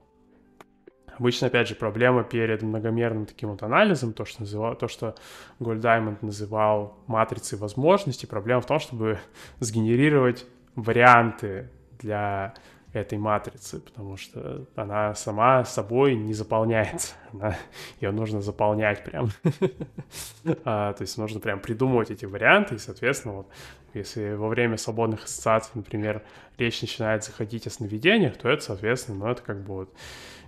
Обычно, опять же, проблема перед многомерным таким вот анализом, то, что, называл, то, что Гольдаймонд называл матрицей возможностей, проблема в том, чтобы <laughs> сгенерировать варианты для этой матрицы, потому что она сама собой не заполняется. <laughs> Она, ее нужно заполнять прям. <laughs> а, то есть нужно прям придумывать эти варианты, и, соответственно, вот, если во время свободных ассоциаций, например, речь начинает заходить о сновидениях, то это, соответственно, ну, это как бы вот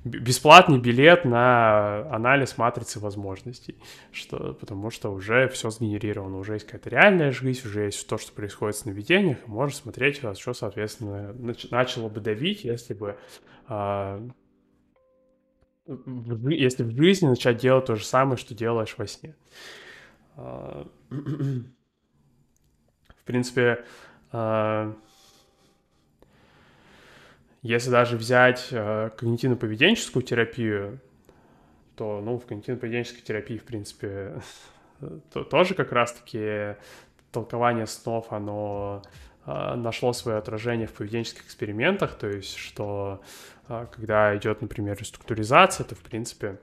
бесплатный билет на анализ матрицы возможностей, что, потому что уже все сгенерировано, уже есть какая-то реальная жизнь, уже есть то, что происходит в сновидениях, и можешь смотреть, что, соответственно, нач- начало бы давить, если бы а, в, если в жизни начать делать то же самое, что делаешь во сне. А, <clears throat> в принципе, а, если даже взять э, когнитивно-поведенческую терапию, то, ну, в когнитивно-поведенческой терапии, в принципе, <laughs> то, тоже как раз-таки толкование снов, оно э, нашло свое отражение в поведенческих экспериментах, то есть, что э, когда идет, например, реструктуризация, то, в принципе,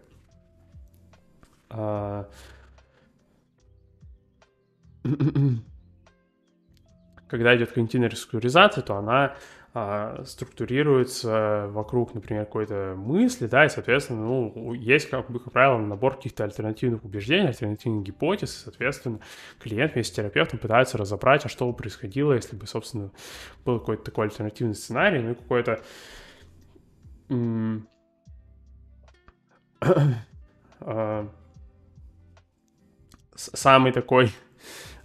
э, <clears throat> когда идет когнитивная реструктуризация, то она структурируется вокруг, например, какой-то мысли, да, и, соответственно, ну, есть, как бы, как правило, набор каких-то альтернативных убеждений, альтернативных гипотез, и, соответственно, клиент вместе с терапевтом пытается разобрать, а что бы происходило, если бы, собственно, был какой-то такой альтернативный сценарий, ну, какой-то <coughs> а, самый такой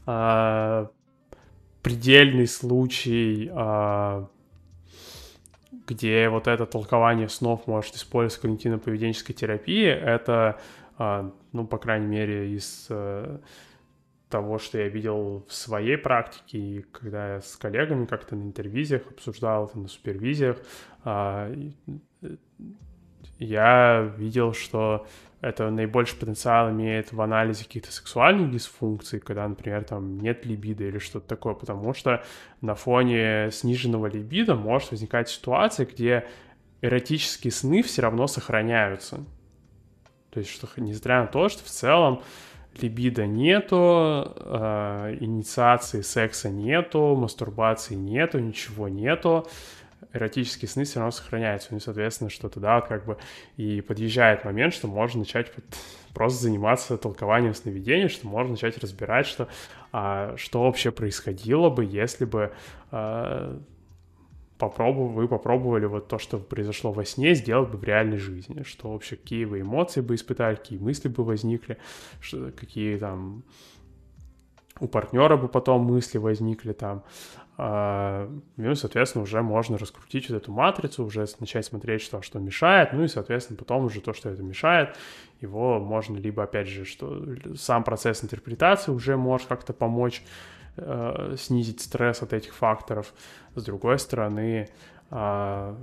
а, предельный случай, а, где вот это толкование снов может использоваться в когнитивно-поведенческой терапии, это, ну, по крайней мере, из э, того, что я видел в своей практике, и когда я с коллегами как-то на интервизиях обсуждал, на супервизиях, я видел, что это наибольший потенциал имеет в анализе каких-то сексуальных дисфункций, когда, например, там нет либидо или что-то такое, потому что на фоне сниженного либидо может возникать ситуация, где эротические сны все равно сохраняются. То есть, что несмотря на то, что в целом либидо нету, э, инициации секса нету, мастурбации нету, ничего нету, эротические сны все равно сохраняются. Ну и, соответственно, что тогда как бы и подъезжает момент, что можно начать <laughs> просто заниматься толкованием сновидений, что можно начать разбирать, что, а, что вообще происходило бы, если бы а, попробов... вы попробовали вот то, что произошло во сне, сделать бы в реальной жизни, что вообще какие вы эмоции бы испытали, какие мысли бы возникли, что, какие там у партнера бы потом мысли возникли там, ну и, соответственно, уже можно раскрутить вот эту матрицу, уже начать смотреть, что, что мешает, ну и, соответственно, потом уже то, что это мешает, его можно либо, опять же, что сам процесс интерпретации уже может как-то помочь э, снизить стресс от этих факторов. С другой стороны, э,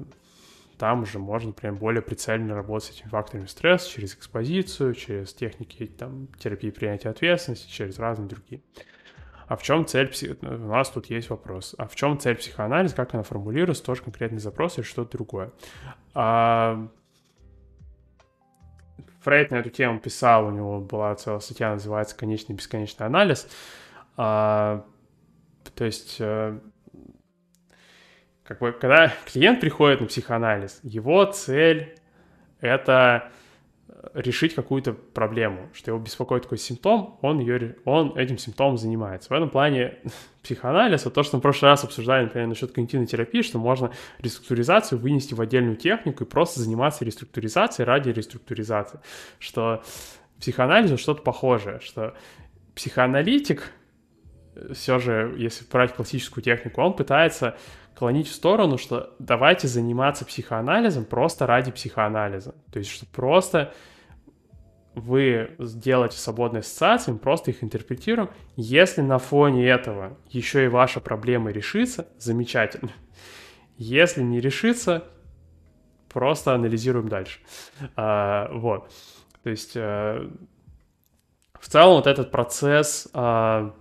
там уже можно прям более прицельно работать с этими факторами стресса через экспозицию, через техники там, терапии принятия ответственности, через разные другие. А в чем цель псих... У нас тут есть вопрос. А в чем цель психоанализа, как она формулируется, тоже конкретный запрос или что-то другое. А... Фрейд на эту тему писал, у него была целая статья, называется «Конечный бесконечный анализ». А... То есть, э, как бы, когда клиент приходит на психоанализ, его цель — это решить какую-то проблему, что его беспокоит такой симптом, он, ее, он этим симптомом занимается. В этом плане <laughs> психоанализ, вот то, что мы в прошлый раз обсуждали, например, насчет когнитивной терапии, что можно реструктуризацию вынести в отдельную технику и просто заниматься реструктуризацией ради реструктуризации. Что психоанализу что-то похожее, что психоаналитик, э, все же, если брать классическую технику, он пытается клонить в сторону, что давайте заниматься психоанализом просто ради психоанализа. То есть, что просто вы сделаете свободные ассоциации, мы просто их интерпретируем. Если на фоне этого еще и ваша проблема решится, замечательно. Если не решится, просто анализируем дальше. А, вот. То есть а, в целом вот этот процесс а,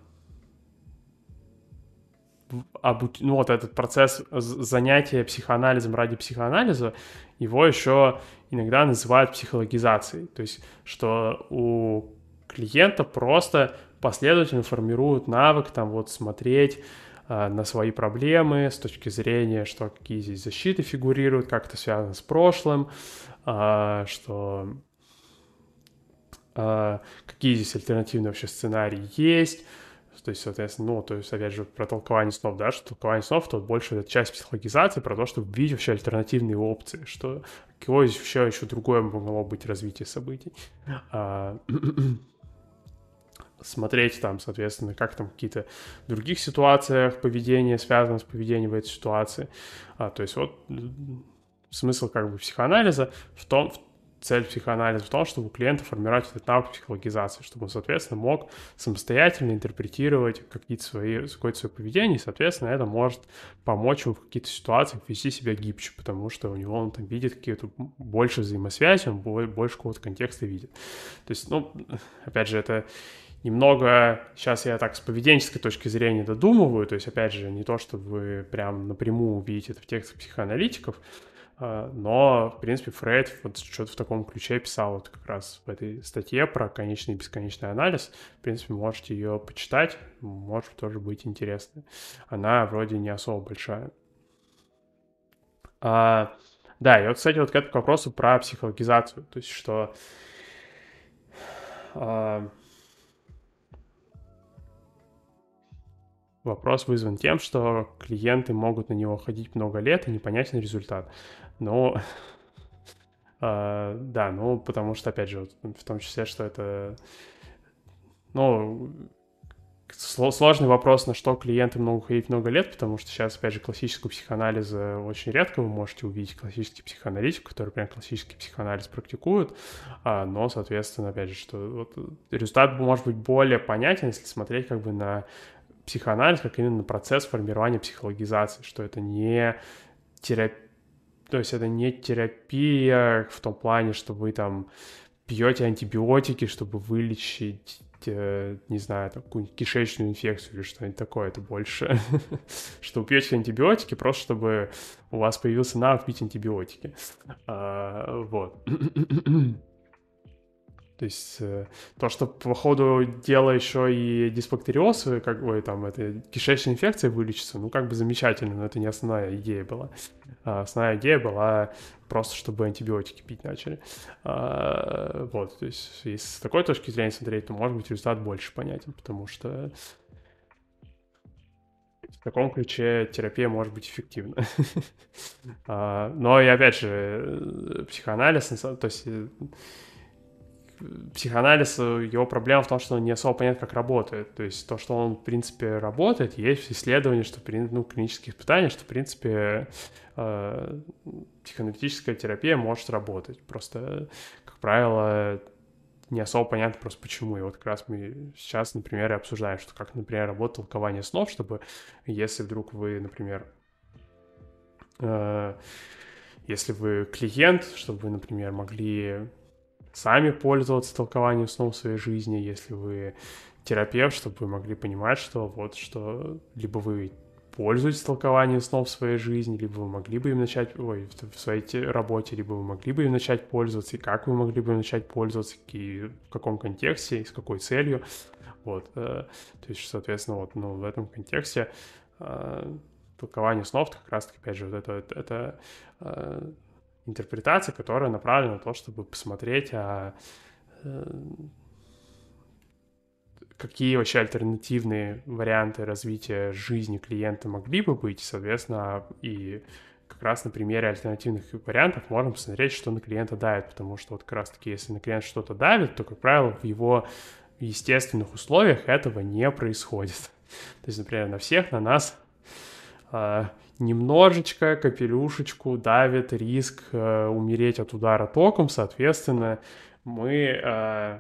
обуч... ну, вот этот процесс занятия психоанализом ради психоанализа, его еще иногда называют психологизацией. То есть, что у клиента просто последовательно формируют навык там вот смотреть э, на свои проблемы с точки зрения, что какие здесь защиты фигурируют, как это связано с прошлым, э, что э, какие здесь альтернативные вообще сценарии есть, то есть, соответственно, ну, то есть, опять же, про толкование снов, да, что толкование снов, то больше это часть психологизации, про то, чтобы видеть вообще альтернативные опции, что какое еще, еще другое могло быть развитие событий. А, <clears throat> смотреть там, соответственно, как там какие-то других ситуациях поведение связано с поведением в этой ситуации. А, то есть вот смысл как бы психоанализа в том, цель психоанализа в том, чтобы у клиента формировать этот навык психологизации, чтобы он, соответственно, мог самостоятельно интерпретировать какие-то свои, какое-то свое поведение, и, соответственно, это может помочь ему в каких-то ситуациях вести себя гибче, потому что у него он там видит какие-то больше взаимосвязи, он больше какого-то контекста видит. То есть, ну, опять же, это немного, сейчас я так с поведенческой точки зрения додумываю, то есть, опять же, не то, чтобы вы прям напрямую увидите это в текстах психоаналитиков, но, в принципе, Фрейд вот что-то в таком ключе писал вот как раз в этой статье про конечный и бесконечный анализ. В принципе, можете ее почитать, может тоже быть интересно. Она вроде не особо большая. А, да, и вот, кстати, вот к этому вопросу про психологизацию, то есть что а, вопрос вызван тем, что клиенты могут на него ходить много лет и непонятен результат. Но <laughs> а, да, ну потому что, опять же, в том числе, что это ну, сложный вопрос, на что клиенты могут ходить много лет, потому что сейчас, опять же, классического психоанализа очень редко вы можете увидеть. Классический психоаналитик, который прям классический психоанализ практикует, а, но, соответственно, опять же, что вот результат может быть более понятен, если смотреть как бы на психоанализ, как именно процесс формирования психологизации, что это не терапия, то есть это не терапия в том плане, что вы там пьете антибиотики, чтобы вылечить Э, не знаю, какую-нибудь кишечную инфекцию или что-нибудь такое, это больше, <laughs> что пьете антибиотики, просто чтобы у вас появился навык пить антибиотики. А, вот. То есть э, то, что по ходу дела еще и дисбактериоз, э, как бы там, это кишечная инфекция вылечится, ну, как бы замечательно, но это не основная идея была. А основная идея была просто, чтобы антибиотики пить начали. А, вот, то есть если с такой точки зрения смотреть, то, может быть, результат больше понятен, потому что в таком ключе терапия может быть эффективна. <laughs> А, но и опять же, э, психоанализ, то есть психоанализ, его проблема в том, что он не особо понятно, как работает. То есть то, что он, в принципе, работает, есть исследования, что, ну, клинические испытания, что, в принципе, э, психоаналитическая терапия может работать. Просто, как правило, не особо понятно просто почему. И вот как раз мы сейчас, например, обсуждаем, что как, например, работает толкование снов, чтобы если вдруг вы, например, э, если вы клиент, чтобы вы, например, могли сами пользоваться толкованием снов в своей жизни, если вы терапевт, чтобы вы могли понимать, что вот что либо вы пользуетесь толкованием снов в своей жизни, либо вы могли бы им начать, ой, в своей работе, либо вы могли бы им начать пользоваться, и как вы могли бы им начать пользоваться, и в каком контексте, и с какой целью. Вот, э, то есть, соответственно, вот, ну, в этом контексте э, толкование снов, как раз-таки, опять же, вот это, это, это э, интерпретация, которая направлена на то, чтобы посмотреть, а э, какие вообще альтернативные варианты развития жизни клиента могли бы быть, соответственно, и как раз на примере альтернативных вариантов можем посмотреть, что на клиента давит, потому что вот как раз-таки, если на клиента что-то давит, то, как правило, в его естественных условиях этого не происходит. <laughs> То есть, например, на всех, на нас а, немножечко капелюшечку давит риск э, умереть от удара током, соответственно, мы, э,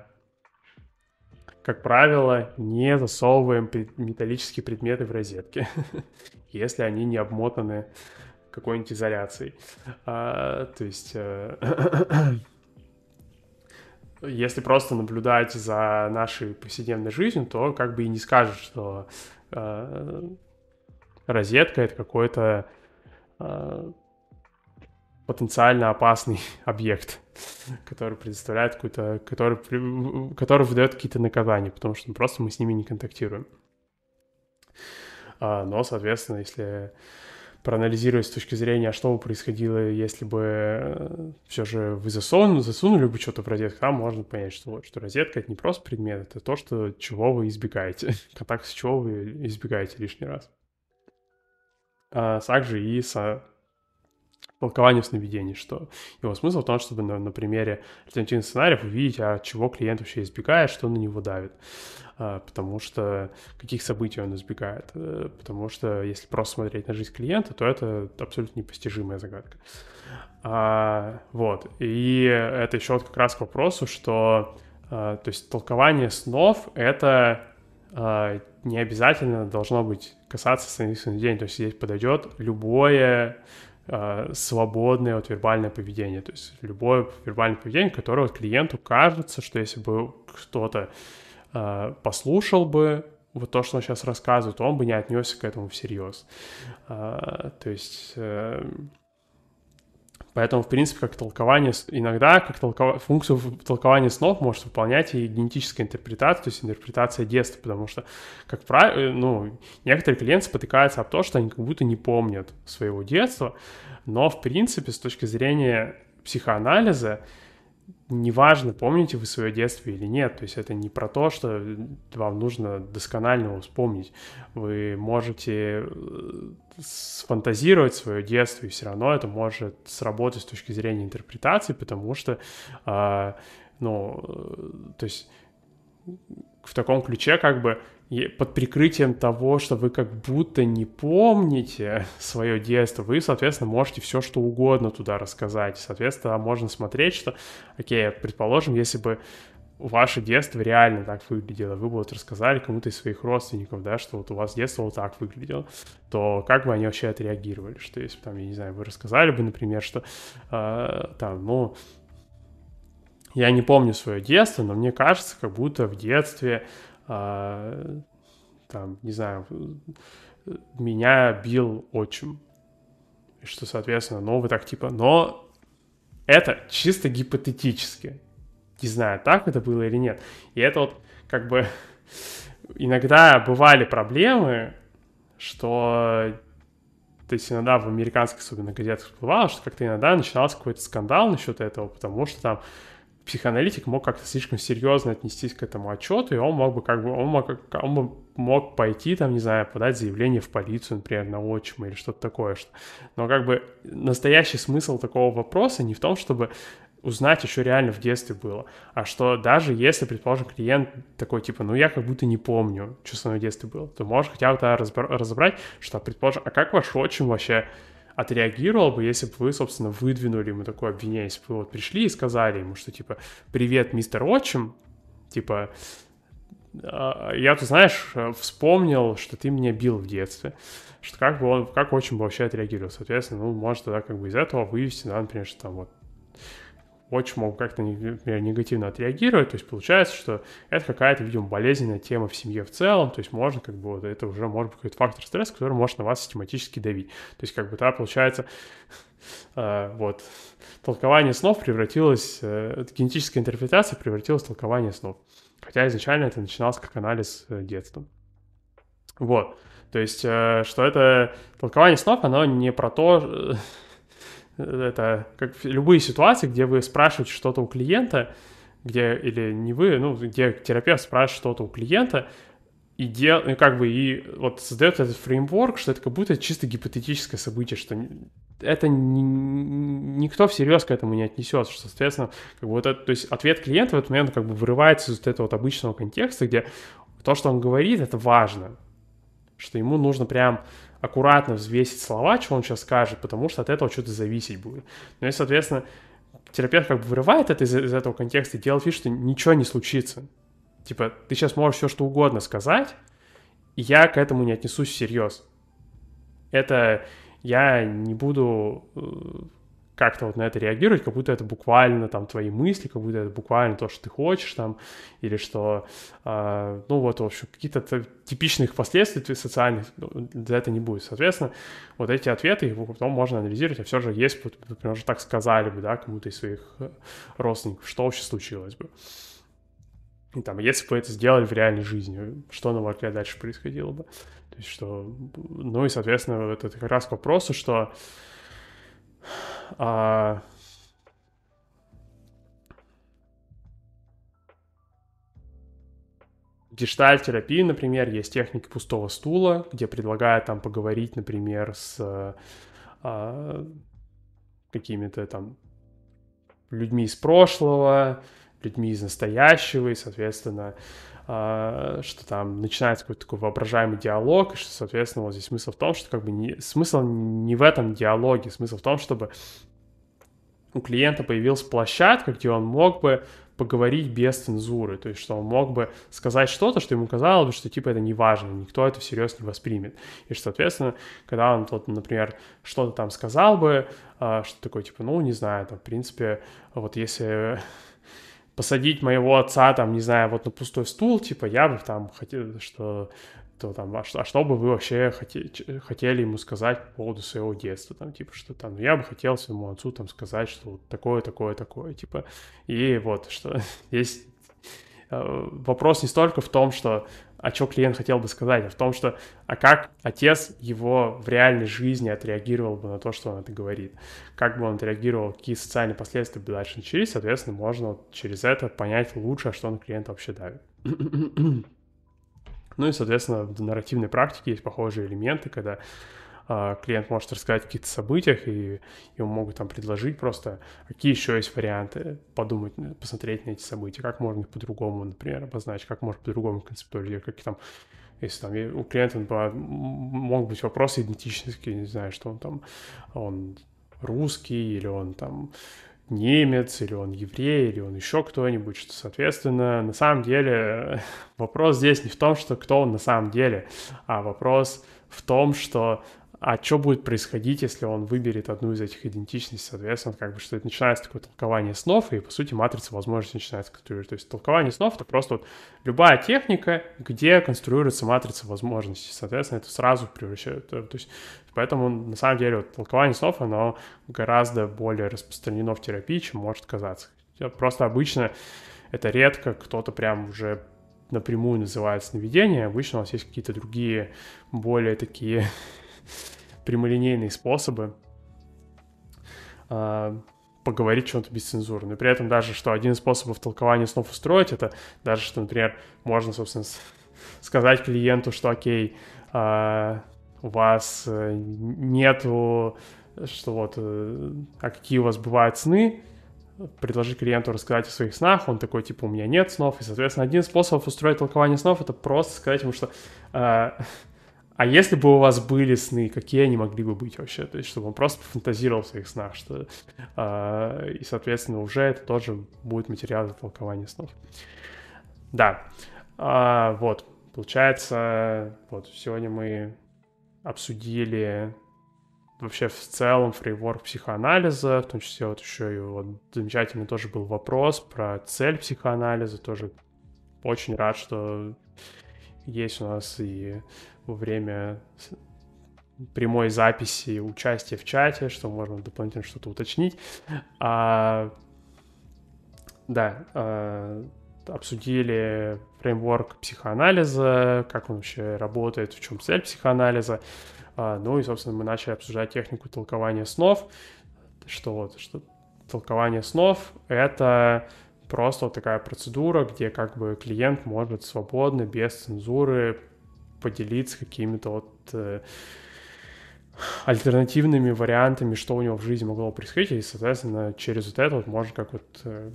как правило, не засовываем металлические предметы в розетки, <laughs> если они не обмотаны какой-нибудь изоляцией. А, то есть... Э, <coughs> если просто наблюдать за нашей повседневной жизнью, то как бы и не скажешь, что э, розетка — это какой-то э, потенциально опасный <laughs> объект, который предоставляет какой-то, который, который выдает какие-то наказания, потому что просто мы с ними не контактируем. А, но, соответственно, если проанализировать с точки зрения, а что бы происходило, если бы э, все же вы засунули, засунули бы что-то в розетку, там можно понять, что, что розетка — это не просто предмет, это то, что, чего вы избегаете, <laughs> контакт с чего вы избегаете лишний раз а также и с толкованием сновидений, что его смысл в том, чтобы на, на примере альтернативных сценариев увидеть, а чего клиент вообще избегает, что на него давит, а, потому что каких событий он избегает, а, потому что если просто смотреть на жизнь клиента, то это абсолютно непостижимая загадка. А, вот, и это еще вот как раз к вопросу, что, а, то есть толкование снов — это а, не обязательно должно быть касаться сценарийного день, то есть здесь подойдет любое э, свободное вот вербальное поведение, то есть любое вербальное поведение, которое вот клиенту кажется, что если бы кто-то э, послушал бы вот то, что он сейчас рассказывает, он бы не отнесся к этому всерьез. Э, то есть э, Поэтому, в принципе, как толкование, иногда как толков... функцию толкования снов может выполнять и генетическая интерпретация, то есть интерпретация детства, потому что, как правило, э, ну, некоторые клиенты спотыкаются об том, что они как будто не помнят своего детства, но, в принципе, с точки зрения психоанализа, неважно, помните вы свое детство или нет, то есть это не про то, что вам нужно досконально вспомнить. Вы можете э, сфантазировать свое детство, и все равно это может сработать с точки зрения интерпретации, потому что, э, ну, э, то есть в таком ключе как бы под прикрытием того, что вы как будто не помните свое детство, вы, соответственно, можете все что угодно туда рассказать. Соответственно, можно смотреть, что, окей, предположим, если бы ваше детство реально так выглядело, вы бы вот рассказали кому-то из своих родственников, да, что вот у вас детство вот так выглядело, то как бы они вообще отреагировали? Что если там, я не знаю, вы рассказали бы, например, что э, там, ну, я не помню свое детство, но мне кажется, как будто в детстве там, не знаю, меня бил отчим. И что, соответственно, ну, вы так типа, но это чисто гипотетически не знаю, так это было или нет. И это вот как бы иногда бывали проблемы, что то есть иногда в американских, особенно газетах всплывало, что как-то иногда начинался какой-то скандал насчет этого, потому что там психоаналитик мог как-то слишком серьезно отнестись к этому отчету, и он мог бы как бы, он мог, он мог пойти там, не знаю, подать заявление в полицию, например, на отчима или что-то такое. Что... Но как бы настоящий смысл такого вопроса не в том, чтобы узнать еще реально в детстве было. А что даже если, предположим, клиент такой, типа, ну я как будто не помню, что со мной в детстве было, то можешь хотя бы тогда разобрать, что, предположим, а как ваш отчим вообще отреагировал бы, если бы вы, собственно, выдвинули ему такое обвинение, если бы вы вот пришли и сказали ему, что, типа, привет, мистер отчим, типа, «А, я, ты знаешь, вспомнил, что ты меня бил в детстве, что как бы он, как отчим бы вообще отреагировал, соответственно, ну, может тогда как бы из этого вывести, да, например, что там вот очень могут как-то негативно отреагировать, то есть получается, что это какая-то, видимо, болезненная тема в семье в целом, то есть можно как бы вот это уже может быть какой-то фактор стресса, который может на вас систематически давить. То есть как бы, да, получается, э, вот, толкование снов превратилось, э, генетическая интерпретация превратилась в толкование снов. Хотя изначально это начиналось как анализ э, детства. Вот, то есть, что это толкование снов, оно не про то, это как любые ситуации, где вы спрашиваете что-то у клиента, где, или не вы, ну, где терапевт спрашивает что-то у клиента, и дел, и как бы и вот создает этот фреймворк, что это как будто чисто гипотетическое событие, что это ни, никто всерьез к этому не отнесется, что, соответственно, как бы вот это, то есть ответ клиента в этот момент как бы вырывается из вот этого вот обычного контекста, где то, что он говорит, это важно, что ему нужно прям аккуратно взвесить слова, что он сейчас скажет, потому что от этого что-то зависеть будет. Ну и, соответственно, терапевт как бы вырывает это из, из этого контекста и делает вид, что ничего не случится. Типа, ты сейчас можешь все что угодно сказать, и я к этому не отнесусь всерьез. Это я не буду э, как-то вот на это реагировать, как будто это буквально там твои мысли, как будто это буквально то, что ты хочешь там, или что, э, ну вот, в общем, какие-то типичных последствий социальных ну, за это не будет. Соответственно, вот эти ответы, потом можно анализировать, а все же есть, например, уже так сказали бы, да, кому-то из своих э, родственников, что вообще случилось бы. И там, если бы это сделали в реальной жизни, что, на взгляд, дальше происходило бы? То есть, что, ну и, соответственно, это как раз к вопросу, что а... гештальт-терапии, например, есть техники пустого стула, где предлагают там поговорить, например, с а, какими-то там людьми из прошлого, людьми из настоящего, и, соответственно, что там начинается какой-то такой воображаемый диалог, и что, соответственно, вот здесь смысл в том, что как бы не, смысл не в этом диалоге, смысл в том, чтобы у клиента появилась площадка, где он мог бы поговорить без цензуры, то есть что он мог бы сказать что-то, что ему казалось бы, что типа это не важно, никто это всерьез не воспримет. И что, соответственно, когда он, вот, например, что-то там сказал бы, а, что такое, типа, ну, не знаю, там, в принципе, вот если посадить моего отца, там, не знаю, вот на пустой стул, типа, я бы там хотел, что то там, а что, а что бы вы вообще хотели, хотели ему сказать по поводу своего детства, там, типа, что там, ну, я бы хотел своему отцу там сказать, что вот такое, такое, такое, типа, и вот, что <laughs> есть э, вопрос не столько в том, что а что клиент хотел бы сказать, а в том, что а как отец его в реальной жизни отреагировал бы на то, что он это говорит, как бы он отреагировал, какие социальные последствия бы дальше начались, соответственно, можно вот через это понять лучше, а что на клиента вообще давит. <clears throat> Ну и, соответственно, в нарративной практике есть похожие элементы, когда клиент может рассказать о каких-то событиях, и ему могут там предложить просто, какие еще есть варианты, подумать, посмотреть на эти события, как можно их по-другому, например, обозначить, как можно по-другому концептуализировать, какие там если там у клиента могут быть вопросы идентические, не знаю, что он там, он русский или он там немец, или он еврей, или он еще кто-нибудь, что, соответственно, на самом деле <laughs> вопрос здесь не в том, что кто он на самом деле, а вопрос в том, что а что будет происходить, если он выберет одну из этих идентичностей, соответственно, как бы, что это начинается такое толкование снов, и, по сути, матрица возможностей начинается конструировать. То есть толкование снов — это просто вот любая техника, где конструируется матрица возможностей, соответственно, это сразу превращает... То есть, поэтому, на самом деле, вот, толкование снов, оно гораздо более распространено в терапии, чем может казаться. Просто обычно это редко кто-то прям уже напрямую называет сновидение, обычно у нас есть какие-то другие, более такие прямолинейные способы э, поговорить что-то бесцензурно. И при этом даже, что один из способов толкования снов устроить, это даже, что, например, можно, собственно, сказать клиенту, что, окей, э, у вас э, нету, что вот, э, а какие у вас бывают сны, предложить клиенту рассказать о своих снах, он такой, типа, у меня нет снов, и, соответственно, один из способов устроить толкование снов — это просто сказать ему, что э, а если бы у вас были сны, какие они могли бы быть вообще? То есть, чтобы он просто фантазировал в своих снах, что... Э, и, соответственно, уже это тоже будет материал для толкования снов. Да, а, вот, получается, вот, сегодня мы обсудили вообще в целом фреймворк психоанализа, в том числе вот еще и вот замечательный тоже был вопрос про цель психоанализа, тоже очень рад, что есть у нас и во время прямой записи участия в чате, что можно дополнительно что-то уточнить. А, да, а, обсудили фреймворк психоанализа, как он вообще работает, в чем цель психоанализа. А, ну и, собственно, мы начали обсуждать технику толкования снов, что вот, что толкование снов — это просто вот такая процедура, где как бы клиент может свободно, без цензуры поделиться какими-то вот э, альтернативными вариантами, что у него в жизни могло происходить, и, соответственно, через вот это вот можно, как вот э,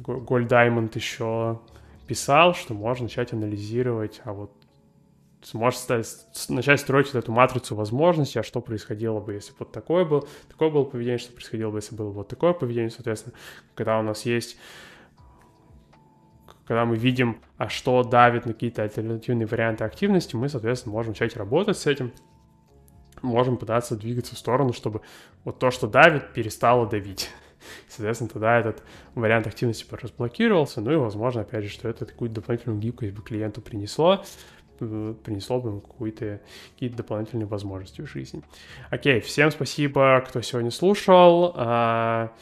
Даймонд еще писал, что можно начать анализировать, а вот сможешь стать, начать строить вот эту матрицу возможностей, а что происходило бы, если вот такое было, такое было поведение, что происходило бы, если было вот такое поведение, соответственно, когда у нас есть когда мы видим, а что давит на какие-то альтернативные варианты активности, мы, соответственно, можем начать работать с этим, можем пытаться двигаться в сторону, чтобы вот то, что давит, перестало давить. <laughs> Соответственно, тогда этот вариант активности разблокировался, ну и, возможно, опять же, что это какую-то дополнительную гибкость бы клиенту принесло, э, принесло бы ему какие-то какие дополнительные возможности в жизни. Окей, всем спасибо, кто сегодня слушал, а,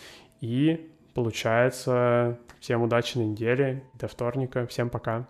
и получается Всем удачи на неделе. До вторника. Всем пока.